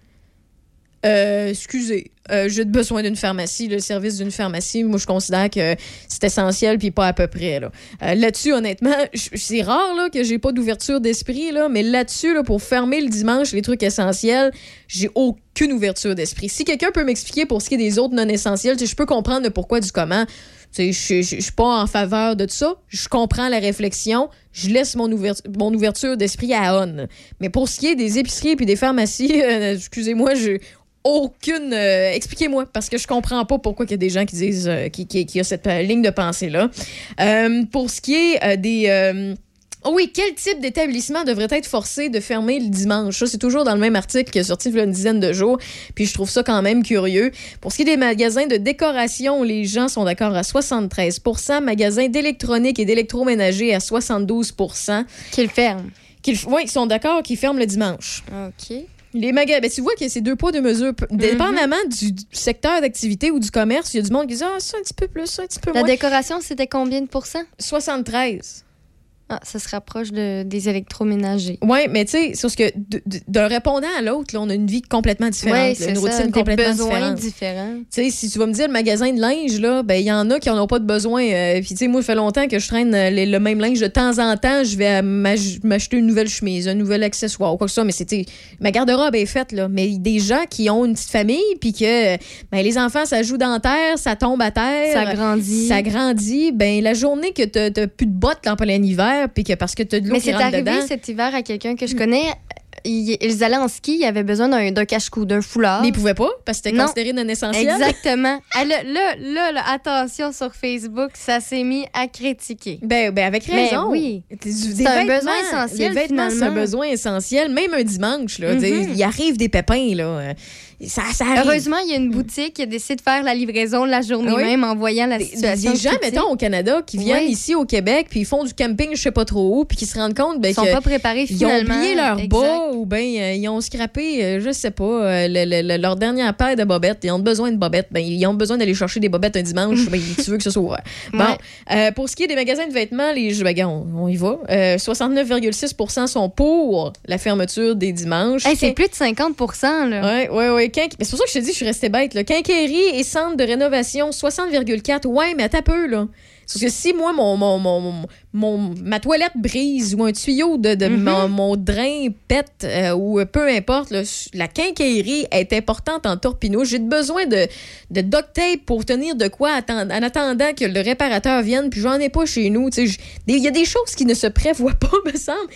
Euh, excusez, euh, j'ai besoin d'une pharmacie, le service d'une pharmacie. Moi, je considère que c'est essentiel, puis pas à peu près. Euh, là-dessus, honnêtement, c'est rare là, que j'ai pas d'ouverture d'esprit, là, mais là-dessus, là, pour fermer le dimanche les trucs essentiels, j'ai aucune ouverture d'esprit. Si quelqu'un peut m'expliquer pour ce qui est des autres non essentiels, je peux comprendre le pourquoi du comment. Je je- je suis pas en faveur de ça. Je comprends la réflexion. Je laisse mon, ouverture mon ouverture d'esprit à on. Mais pour ce qui est des épiceries et des pharmacies, euh, excusez-moi, j'ai aucune. euh, Expliquez-moi, parce que je comprends pas pourquoi il y a des gens qui disent euh, qui, qui, qui a cette ligne de pensée-là. Pour ce qui est des. Oh oui, quel type d'établissement devrait être forcé de fermer le dimanche? Ça, c'est toujours dans le même article qui est sorti il y a une dizaine de jours. Puis je trouve ça quand même curieux. Pour ce qui est des magasins de décoration, les gens sont d'accord à 73% Magasins d'électronique et d'électroménager à 72% Qu'ils ferment. Oui, ils sont d'accord qu'ils ferment le dimanche. OK. Les magasins, ben, tu vois que c'est deux poids, deux mesures. P- Dépendamment du, du secteur d'activité ou du commerce, il y a du monde qui dit Ah, ça un petit peu plus, ça un petit peu La moins. décoration, c'était combien de pourcents? 73. Ah, ça se rapproche de, des électroménagers. Oui, mais tu sais, c'est parce que d'un répondant à l'autre, on a une vie complètement différente, c'est une ça, routine complètement différente. différents. Tu sais, si tu vas me dire le magasin de linge, là, ben il y en a qui n'en ont pas de besoin. Euh, Puis, tu sais, moi, ça fait longtemps que je traîne euh, les- le même linge. De temps en temps, je vais m'acheter une nouvelle chemise, un nouvel accessoire ou quoi que ce soit. Mais c'était. Ma garde-robe est faite, là. Mais des gens qui ont une petite famille, puis que ben, les enfants, ça joue dans terre, ça tombe à terre. Ça grandit. Ça grandit. Ben, la journée que tu n'as plus de bottes là, en plein hiver, puis que parce que tu as de l'eau Mais qui c'est rentre arrivé dedans. cet hiver à quelqu'un que je connais. Ils, ils allaient en ski, ils avaient besoin d'un cache-cou, d'un foulard. Mais ils pouvaient pas, parce que c'était considéré non essentiel. Exactement. Là, là, là, attention sur Facebook, ça s'est mis à critiquer. Ben, ben avec Mais raison. oui. Des C'est un besoin essentiel, Les vêtements, c'est un besoin essentiel. Même un dimanche, là. Tu sais, Il arrive des pépins, là. Ça, ça arrive. Heureusement, il y a une boutique qui a décidé de faire la livraison la journée oui? même en voyant la Des, situation. des gens, critique. mettons, au Canada, qui viennent ici au Québec, puis ils font du camping, je sais pas trop où, puis qui se rendent compte ben, Ils sont que pas préparés Ils ont finalement. oublié leur Exact. bas ou bien euh, ils ont scrappé, euh, je sais pas, euh, le- le- le- leur dernière paire de bobettes. Ils ont besoin de bobettes. Ben, ils ont besoin d'aller chercher des bobettes un dimanche. ben, tu veux que ce soit ouvert. Bon. Ouais. Euh, pour ce qui est des magasins de vêtements, les, ben, on, on y va. Euh, 69,6 sont pour la fermeture des dimanches. Hey, c'est plus de 50 là. Oui, oui, oui. C'est pour ça que je te dis, je suis restée bête. Là. Quincaillerie et centre de rénovation, 60,4. Ouais, mais un peu, là. Parce que si moi, mon, mon, mon, mon- ma toilette brise ou un tuyau de, de mon, mon drain pète euh, ou peu importe, là, la quincaillerie est importante en torpino. J'ai besoin de, de duct tape pour tenir de quoi en attendant que le réparateur vienne, puis j'en ai pas chez nous. Il y a des choses qui ne se prévoient pas, me semble.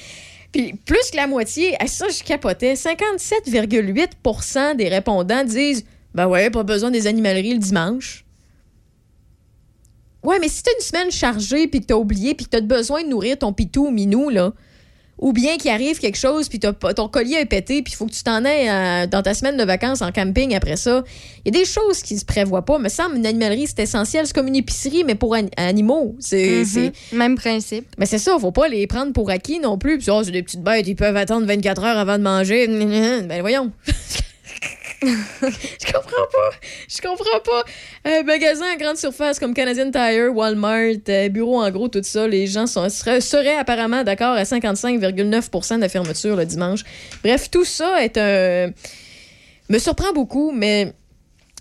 Puis plus que la moitié, à ça, je capotais. 57,8% des répondants disent Ben ouais, pas besoin des animaleries le dimanche. Ouais, mais si t'as une semaine chargée, puis que t'as oublié, puis que t'as besoin de nourrir ton pitou ou minou, là. Ou bien qu'il arrive quelque chose, puis t'as pas- ton collier est pété, puis il faut que tu t'en ailles euh, dans ta semaine de vacances en camping après ça. Il y a des choses qui se prévoient pas. Me semble une animalerie, c'est essentiel. C'est comme une épicerie, mais pour an- animaux. C'est Mhm. c'est- Même principe. mais c'est ça, faut pas les prendre pour acquis non plus. Puis, oh, c'est des petites bêtes, ils peuvent attendre 24 heures avant de manger. Ben voyons. Je comprends pas. Je comprends pas. Euh, magasin à grande surface comme Canadian Tire, Walmart, euh, bureau en gros, tout ça, les gens sont, seraient, apparemment d'accord à 55,9% de fermeture le dimanche. Bref, tout ça est un. me surprend beaucoup, mais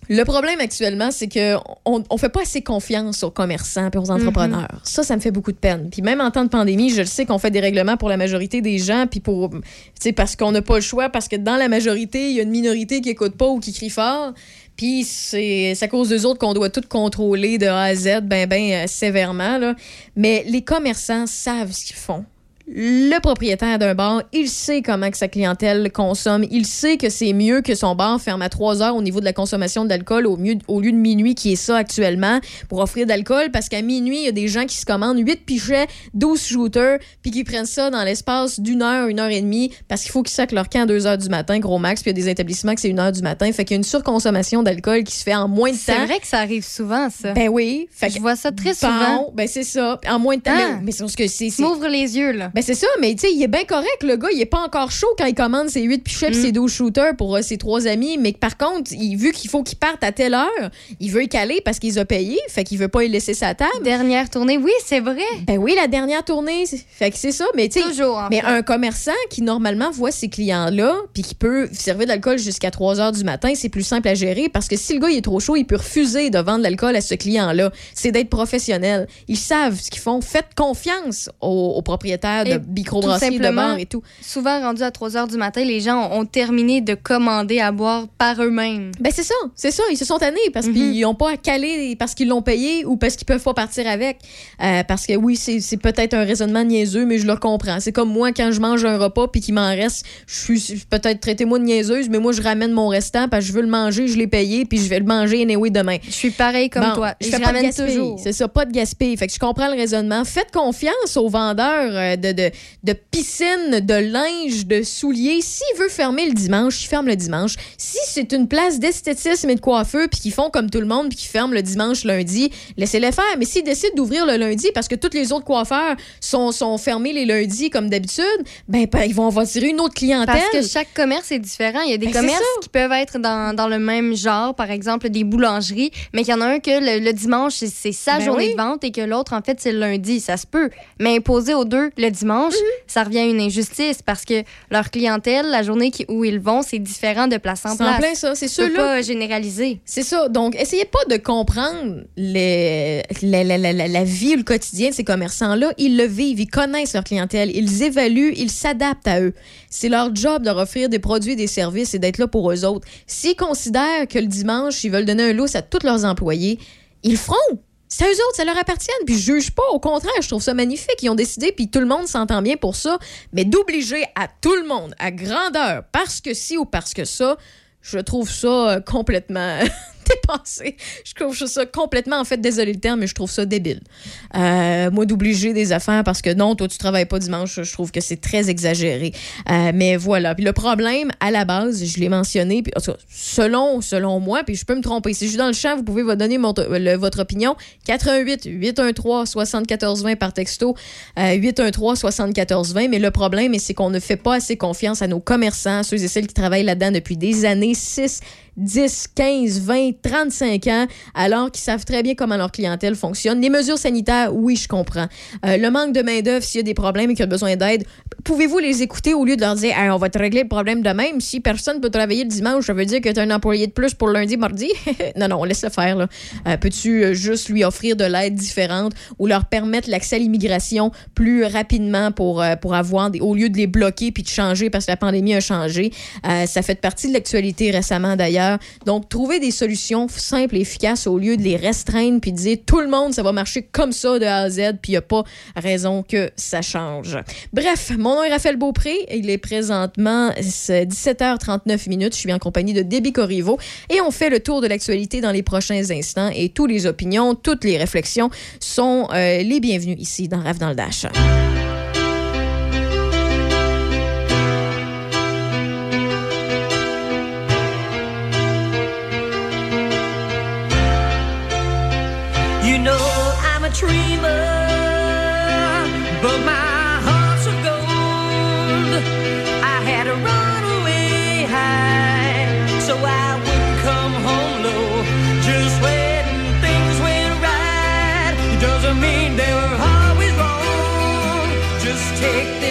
le problème actuellement, c'est que on, on fait pas assez confiance aux commerçants et aux entrepreneurs. Ça, ça me fait beaucoup de peine. Puis même en temps de pandémie, je le sais qu'on fait des règlements pour la majorité des gens, puis pour, tu sais, parce qu'on n'a pas le choix, parce que dans la majorité, il y a une minorité qui écoute pas ou qui crie fort. Puis c'est c'est à cause d'eux autres qu'on doit tout contrôler de A à Z, ben, ben, euh, sévèrement. Là. Mais les commerçants savent ce qu'ils font. Le propriétaire d'un bar, il sait comment que sa clientèle consomme. Il sait que c'est mieux que son bar ferme à 3 heures au niveau de la consommation d'alcool au, mieux- au lieu de minuit qui est ça actuellement pour offrir d'alcool parce qu'à minuit, il y a des gens qui se commandent 8 pichets, 12 shooters puis qui prennent ça dans l'espace d'une heure, une heure et demie parce qu'il faut qu'ils sacent leur camp à 2 heures du matin, gros max. Puis il y a des établissements que c'est une heure du matin. Fait qu'il y a une surconsommation d'alcool qui se fait en moins de temps. C'est vrai que ça arrive souvent, ça. Ben oui. Fait Je vois ça très souvent. Bon, ben c'est ça. En moins de temps. Ah. Mais, mais c'est parce que c'est. Tu m'ouvres les yeux, là. Ben c'est ça, mais tu sais, il est bien correct, le gars. Il est pas encore chaud quand il commande ses 8 pichets pis Mm. ses 12 shooters pour euh, ses trois amis. Mais par contre, il, vu qu'il faut qu'il parte à telle heure, il veut y caler parce qu'il a payés. Fait qu'il veut pas y laisser sa table. Dernière tournée, oui, c'est vrai. Ben oui, la dernière tournée. Fait que c'est ça. Mais tu sais. Toujours, en Mais fait. un commerçant qui normalement voit ses clients-là, puis qui peut servir de l'alcool jusqu'à 3 heures du matin, c'est plus simple à gérer parce que si le gars il est trop chaud, il peut refuser de vendre l'alcool à ce client-là. C'est d'être professionnel. Ils savent ce qu'ils font. Faites confiance aux, aux propriétaires de Et microbrasseries, tout de et tout. Souvent, rendu à 3 heures du matin, les gens ont, ont terminé de commander à boire par eux-mêmes. Ben c'est ça, c'est ça. Ils se sont tannés parce qu'ils n'ont pas à caler parce qu'ils l'ont payé ou parce qu'ils peuvent pas partir avec. Euh, parce que oui, c'est peut-être un raisonnement niaiseux, mais je le comprends. C'est comme moi quand je mange un repas puis qu'il m'en reste, je suis peut-être traitez-moi de niaiseuse, mais moi je ramène mon restant parce que je veux le manger, je l'ai payé puis je vais le manger anyway demain. Je suis pareil comme Bon, toi. Je Et fais je pas de ramène gaspille. toujours. C'est ça, pas de gaspille. Fait que je comprends le raisonnement. Faites confiance aux vendeurs euh, de, de, de piscines, de linge, de souliers. S'il veut fermer le dimanche, il ferme le dimanche. Si c'est une place d'esthétisme et de coiffeur puis qu'ils font comme tout le monde puis qu'ils ferment le dimanche, lundi, laissez-les faire. Mais s'ils décident d'ouvrir le lundi parce que tous les autres coiffeurs sont, sont fermés les lundis comme d'habitude, ben, ben, ils vont en tirer une autre clientèle. Parce que chaque commerce est différent. Il y a des Ben, commerces qui peuvent être dans, dans le même genre, par exemple des boulangeries, mais qu'il y en a un que le, le dimanche, c'est- c'est sa Ben journée oui. de vente et que l'autre, en fait, c'est le lundi. Ça se peut. Mais imposer aux deux le dimanche, Mhm. ça revient à une injustice parce que leur clientèle, la journée qui- où ils vont, c'est différent de place en C'est en place. plein ça, c'est ceux-là. pas généraliser. C'est ça. Donc, essayez pas de comprendre les, la, la- la- la- la vie ou le quotidien de ces commerçants-là. Ils le vivent, ils connaissent leur clientèle, ils évaluent, ils s'adaptent à eux. C'est leur job de leur offrir des produits et des services et d'être là pour eux autres. S'ils considèrent que le dimanche, ils veulent donner un lousse à tous leurs employés, ils le feront. C'est à eux autres, ça leur appartient. Puis je juge pas, au contraire, je trouve ça magnifique. Ils ont décidé, puis tout le monde s'entend bien pour ça. Mais d'obliger à tout le monde, à grandeur, parce que si ou parce que ça, je trouve ça euh, complètement dépassé. Je trouve ça complètement, en fait, désolé le terme, mais je trouve ça débile. Euh, moi, d'obliger des affaires parce que non, toi, tu travailles pas dimanche, je trouve que c'est très exagéré. Euh, mais voilà. Puis le problème, à la base, je l'ai mentionné, puis, en tout cas, selon, selon moi, puis je peux me tromper. Si je suis dans le champ, vous pouvez vous donner votre opinion. 88 813 7420 par texto, euh, 813 7420. Mais le problème, c'est qu'on ne fait pas assez confiance à nos commerçants, ceux et celles qui travaillent là-dedans depuis des années, 6, 10, 15, 20, 35 ans, alors qu'ils savent très bien comment leur clientèle fonctionne. Les mesures sanitaires, oui, je comprends. Euh, le manque de main-d'œuvre, s'il y a des problèmes et qu'il a besoin d'aide, pouvez-vous les écouter au lieu de leur dire Hey, on va te régler le problème de même. Si personne peut travailler le dimanche, ça veut dire que tu as un employé de plus pour lundi, mardi. non, non, laisse le faire. Euh, Peux-tu euh, juste lui offrir de l'aide différente ou leur permettre l'accès à l'immigration plus rapidement pour, pour avoir, au lieu de les bloquer puis de changer parce que la pandémie a changé? Ça fait partie de l'actualité récemment d'ailleurs. Donc, trouver des solutions simples et efficaces au lieu de les restreindre puis de dire tout le monde, ça va marcher comme ça de A à Z puis il n'y a pas raison que ça change. Bref, mon nom est Raphaël Beaupré. Il est présentement c'est 17h39 minutes. Je suis en compagnie de Déby Corriveau et on fait le tour de l'actualité dans les prochains instants et toutes les opinions, toutes les réflexions sont euh, les bienvenues ici dans Rêve dans le Dash. Take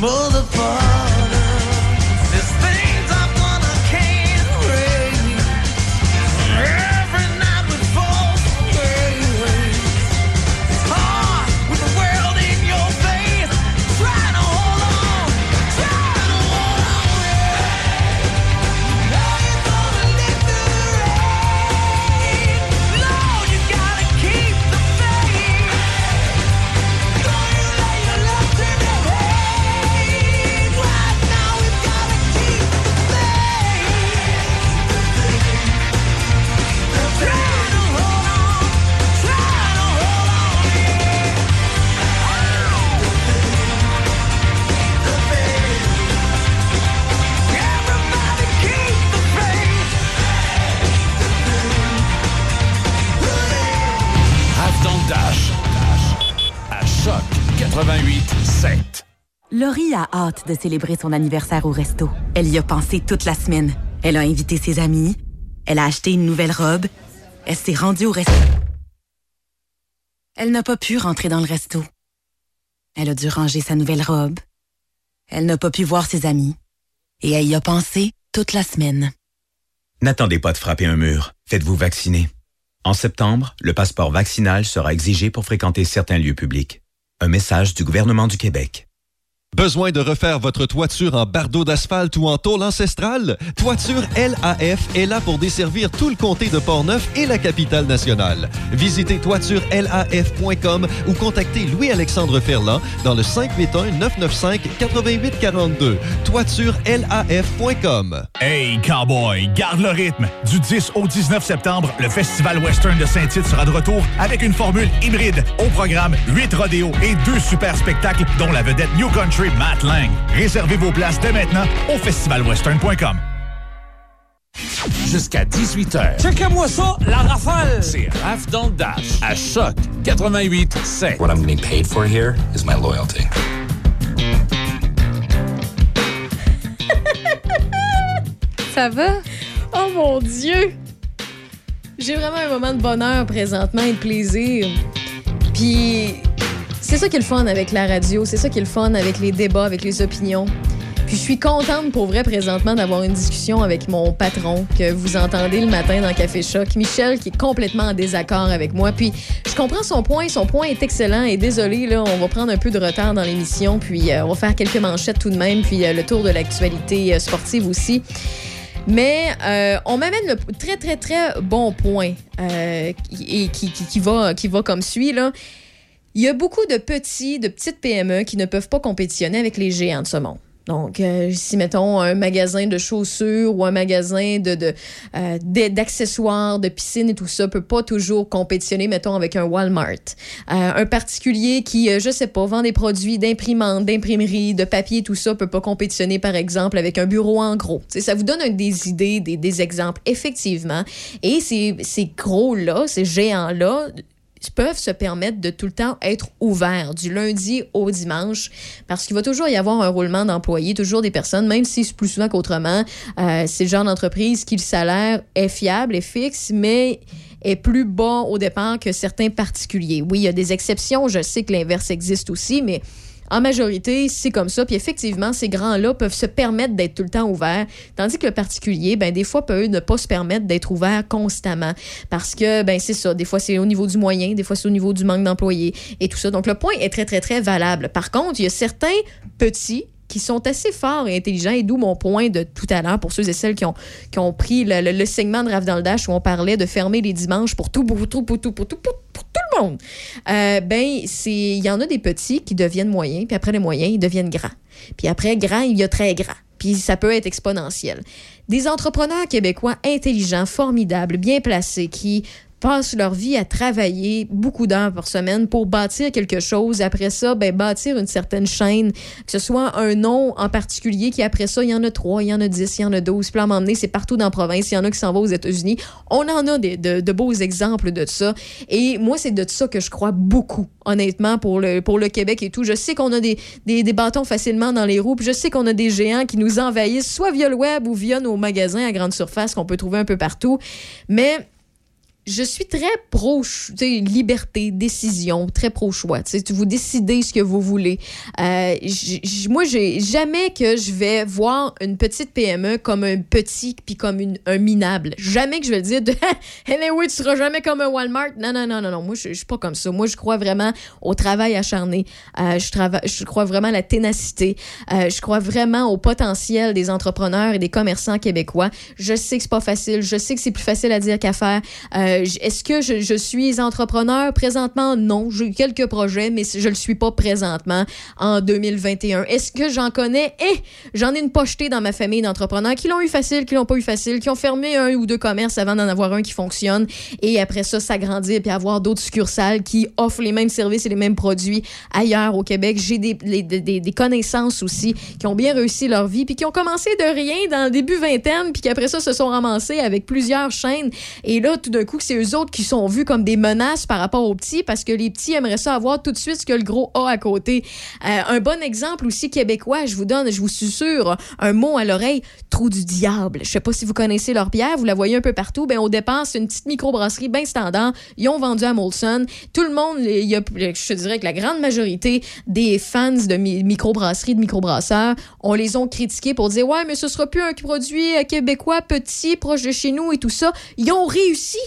motherfucker. De célébrer son anniversaire au resto. Elle y a pensé toute la semaine. Elle a invité ses amis. Elle a acheté une nouvelle robe. Elle s'est rendue au resto. Elle n'a pas pu rentrer dans le resto. Elle a dû ranger sa nouvelle robe. Elle n'a pas pu voir ses amis. Et elle y a pensé toute la semaine. N'attendez pas de frapper un mur. Faites-vous vacciner. En septembre, le passeport vaccinal sera exigé pour fréquenter certains lieux publics. Un message du gouvernement du Québec. Besoin de refaire votre toiture en bardeau d'asphalte ou en tôle ancestrale? Toiture LAF est là pour desservir tout le comté de Portneuf et la capitale nationale. Visitez toiturelaf.com ou contactez Louis-Alexandre Ferland dans le 581-995-8842. Toiturelaf.com. Hey, cowboy, garde le rythme. Du 10 au 19 septembre, le Festival Western de Saint-Tite sera de retour avec une formule hybride. Au programme, 8 rodéos et deux super spectacles, dont la vedette New Country Matt Lang. Réservez vos places dès maintenant au festivalwestern.com. Jusqu'à 18h. Checkez-moi ça, la rafale! C'est Raph dans le Dash. À Choc 88 7. What I'm getting paid for here is my loyalty. Ça va? Oh mon Dieu! J'ai vraiment un moment de bonheur présentement et de plaisir. Puis c'est ça qui est le fun avec la radio, c'est ça qui est le fun avec les débats, avec les opinions. Puis je suis contente pour vrai présentement d'avoir une discussion avec mon patron que vous entendez le matin dans Café Choc, Michel, qui est complètement en désaccord avec moi. Puis je comprends son point, son point est excellent et désolé, là, on va prendre un peu de retard dans l'émission, puis euh, on va faire quelques manchettes tout de même, puis euh, le tour de l'actualité euh, sportive aussi. Mais on m'amène le très, très, très bon point qui- qui va, qui va comme suit. Là. Il y a beaucoup de petits, de petites PME qui ne peuvent pas compétitionner avec les géants de ce monde. Donc, euh, si mettons un magasin de chaussures ou un magasin euh, d'accessoires, de piscine et tout ça peut pas toujours compétitionner, mettons, avec un Walmart. Euh, un particulier qui, euh, je sais pas, vend des produits d'imprimante, d'imprimerie, de papier, tout ça peut pas compétitionner, par exemple, avec un bureau en gros. Ça vous donne des idées, des, exemples, effectivement. Et ces gros-là, ces géants-là, peuvent se permettre de tout le temps être ouverts du lundi au dimanche parce qu'il va toujours y avoir un roulement d'employés, toujours des personnes, même si c'est plus souvent qu'autrement, euh, c'est le genre d'entreprise qui le salaire est fiable, est fixe, mais est plus bas au départ que certains particuliers. Oui, il y a des exceptions, je sais que l'inverse existe aussi, mais en majorité, c'est comme ça. Puis effectivement, ces grands-là peuvent se permettre d'être tout le temps ouverts, tandis que le particulier, ben des fois, peut ne pas se permettre d'être ouvert constamment. Parce que, ben c'est ça. Des fois, c'est au niveau du moyen, des fois, c'est au niveau du manque d'employés et tout ça. Donc, le point est très, très, très valable. Par contre, il y a certains petits qui sont assez forts et intelligents, et d'où mon point de tout à l'heure pour ceux et celles qui ont, qui ont pris le, le- segment de Rave dans où on parlait de fermer les dimanches pour tout, pour tout, pour tout, pour tout, pour, pour tout le monde. Euh, ben, il y en a des petits qui deviennent moyens, puis après les moyens, ils deviennent grands. Puis après, grand, il y a très grand. Puis ça peut être exponentiel. Des entrepreneurs québécois intelligents, formidables, bien placés, qui passent leur vie à travailler beaucoup d'heures par semaine pour bâtir quelque chose. Après ça, ben, bâtir une certaine chaîne, que ce soit un nom en particulier, qui après ça, il y en a trois, il y en a dix, il y en a douze. Puis à donné, c'est partout dans la province. Il y en a qui s'en vont aux États-Unis. On en a de, beaux exemples de ça. Et moi, c'est de ça que je crois beaucoup, honnêtement, pour le, Québec et tout. Je sais qu'on a des, bâtons facilement dans les roues. Je sais qu'on a des géants qui nous envahissent, soit via le web ou via nos magasins à grande surface qu'on peut trouver un peu partout. Mais je suis très pro liberté, décision, très pro choix. Tu sais, vous décidez ce que vous voulez. Euh, moi, j'ai jamais que je vais voir une petite PME comme un petit puis comme une- un minable. Jamais que je vais dire de anyway, tu seras jamais comme un Walmart. Non, non, non, non, non. Moi, je, suis pas comme ça. Moi, je crois vraiment au travail acharné. Euh, je, trava- je crois vraiment à la ténacité. Euh, je crois vraiment au potentiel des entrepreneurs et des commerçants québécois. Je sais que c'est pas facile. Je sais que c'est plus facile à dire qu'à faire. Euh, Est-ce que je, suis entrepreneur? Présentement? Non. J'ai eu quelques projets, mais je le suis pas présentement en 2021. Est-ce que j'en connais? Eh, j'en ai une pochetée dans ma famille d'entrepreneurs qui l'ont eu facile, qui l'ont pas eu facile, qui ont fermé un ou deux commerces avant d'en avoir un qui fonctionne et après ça s'agrandir puis avoir d'autres succursales qui offrent les mêmes services et les mêmes produits ailleurs au Québec. J'ai des, connaissances aussi qui ont bien réussi leur vie puis qui ont commencé de rien dans le début vingtaine puis qui après ça se sont ramassés avec plusieurs chaînes et là tout d'un coup c'est eux autres qui sont vus comme des menaces par rapport aux petits parce que les petits aimeraient ça avoir tout de suite ce que le gros a à côté. Euh, un bon exemple aussi québécois, je vous donne, je vous susurre un mot à l'oreille, trou du diable. Je sais pas si vous connaissez leur bière, vous la voyez un peu partout. Ben départ, c'est une petite microbrasserie bien standard. Ils ont vendu à Molson. Tout le monde, il y a, je dirais que la grande majorité des fans de mi- microbrasserie, de microbrasseurs, on les ont critiqués pour dire ouais, mais ce sera plus un produit euh, québécois petit, proche de chez nous et tout ça. Ils ont réussi.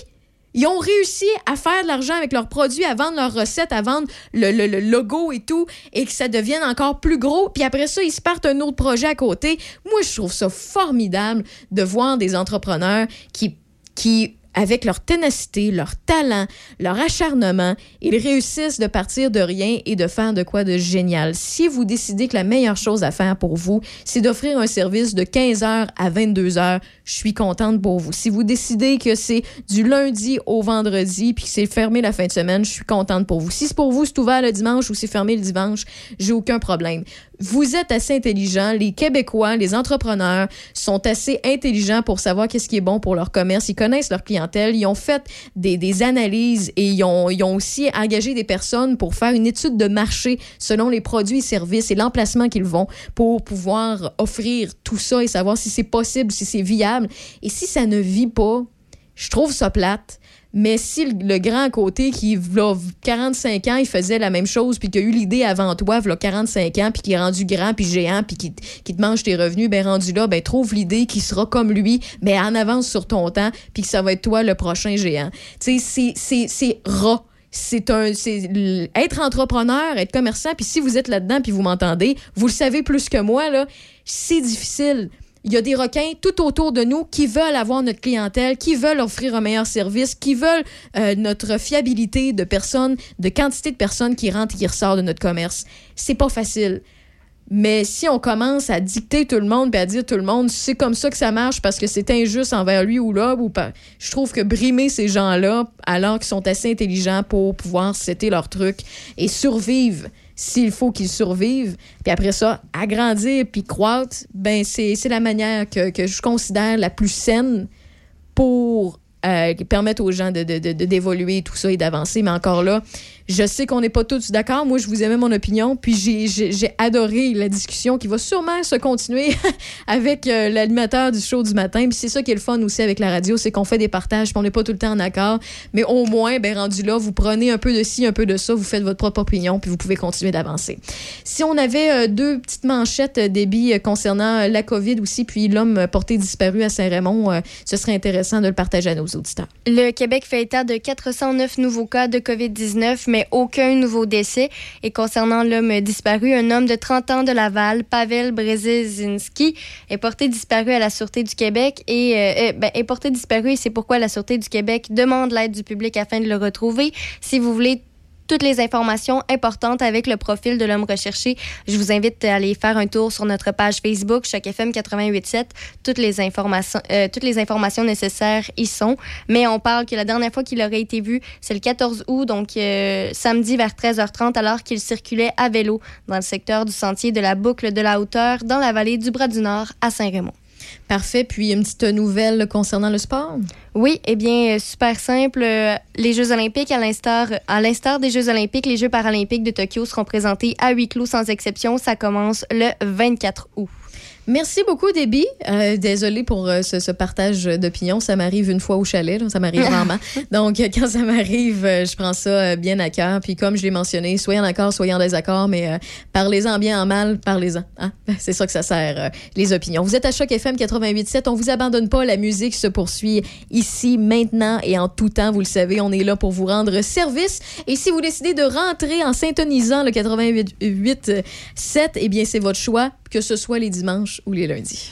Ils ont réussi à faire de l'argent avec leurs produits, à vendre leurs recettes, à vendre le, logo et tout, et que ça devienne encore plus gros. Puis après ça, ils se partent un autre projet à côté. Moi, je trouve ça formidable de voir des entrepreneurs qui, qui avec leur ténacité, leur talent, leur acharnement, ils réussissent de partir de rien et de faire de quoi de génial. Si vous décidez que la meilleure chose à faire pour vous, c'est d'offrir un service de 15h à 22h, je suis contente pour vous. Si vous décidez que c'est du lundi au vendredi puis que c'est fermé la fin de semaine, je suis contente pour vous. Si c'est pour vous, c'est ouvert le dimanche ou c'est fermé le dimanche, j'ai aucun problème. Vous êtes assez intelligents, les Québécois, les entrepreneurs sont assez intelligents pour savoir qu'est-ce qui est bon pour leur commerce. Ils connaissent leur clientèle, ils ont fait des, analyses et ils ont, ils ont aussi engagé des personnes pour faire une étude de marché selon les produits et services et l'emplacement qu'ils vont pour pouvoir offrir tout ça et savoir si c'est possible, si c'est viable. Et si ça ne vit pas, je trouve ça plate. Mais si le, le grand côté qui, v'là 45 ans, il faisait la même chose, puis qu'il a eu l'idée avant toi, v'là 45 ans, puis qui est rendu grand, puis géant, puis qui, qui te mange tes revenus, ben rendu là, ben trouve l'idée qui sera comme lui, mais en avance sur ton temps, puis que ça va être toi le prochain géant. Tu sais, c'est- rat c'est un c'est être entrepreneur, être commerçant, puis si vous êtes là-dedans puis vous m'entendez, vous le savez plus que moi là, c'est difficile. Il y a des requins tout autour de nous qui veulent avoir notre clientèle, qui veulent offrir un meilleur service, qui veulent euh, notre fiabilité de personnes, de quantité de personnes qui rentrent et qui ressortent de notre commerce. C'est pas facile. Mais si on commence à dicter tout le monde puis à dire tout le monde, c'est comme ça que ça marche parce que c'est injuste envers lui ou là, ou pas, je trouve que brimer ces gens-là, alors qu'ils sont assez intelligents pour pouvoir setter leur truc et survivre s'il faut qu'ils survivent, puis après ça, agrandir puis croître, ben c'est la manière que, je considère la plus saine pour euh, permettre aux gens de, de- de- d'évoluer tout ça et d'avancer. Mais encore là, je sais qu'on n'est pas tous d'accord. Moi, je vous aimais mon opinion, puis j'ai, adoré la discussion qui va sûrement se continuer avec euh, l'animateur du show du matin. Puis c'est ça qui est le fun aussi avec la radio, c'est qu'on fait des partages, puis on n'est pas tout le temps en accord. Mais au moins, ben rendu là, vous prenez un peu de ci, un peu de ça, vous faites votre propre opinion, puis vous pouvez continuer d'avancer. Si on avait euh, deux petites manchettes euh, débit euh, concernant la COVID aussi, puis l'homme porté disparu à Saint-Raymond, ce serait intéressant de le partager à nos auditeurs. Le Québec fait état de 409 nouveaux cas de COVID-19, mais aucun nouveau décès. Et concernant l'homme disparu, un homme de 30 ans de Laval, Pavel Brzezinski, est porté disparu à la Sûreté du Québec et euh, euh, ben, est porté disparu et c'est pourquoi la Sûreté du Québec demande l'aide du public afin de le retrouver. Si vous voulez toutes les informations importantes avec le profil de l'homme recherché. Je vous invite à aller faire un tour sur notre page Facebook, Choc FM 887. Toutes les informations, euh, toutes les informations nécessaires y sont. Mais on parle que la dernière fois qu'il aurait été vu, c'est le 14 août, donc euh, samedi vers 13h30, alors qu'il circulait à vélo dans le secteur du sentier de la boucle de la hauteur dans la vallée du Bras-du-Nord à Saint-Raymond. Parfait. Puis une petite nouvelle concernant le sport? Oui, eh bien, euh, super simple. Euh, Les Jeux olympiques, à l'instar, à l'instar des Jeux olympiques, les Jeux paralympiques de Tokyo seront présentés à huis clos sans exception. Ça commence le 24 août. Merci beaucoup, Déby. Euh, désolée pour euh, ce, ce partage d'opinion. Ça m'arrive une fois au chalet. là. Ça m'arrive rarement. Donc, euh, quand ça m'arrive, euh, je prends ça bien à cœur. Puis, comme je l'ai mentionné, soyez en accord, soyez en désaccord, mais parlez-en bien, en mal, parlez-en. hein. C'est ça que ça sert, les opinions. Vous êtes à Choc FM 88.7. On vous abandonne pas. La musique se poursuit ici, maintenant et en tout temps. Vous le savez, on est là pour vous rendre service. Et si vous décidez de rentrer en syntonisant le 88.7, eh bien, c'est votre choix, que ce soit les dimanches ou les lundis.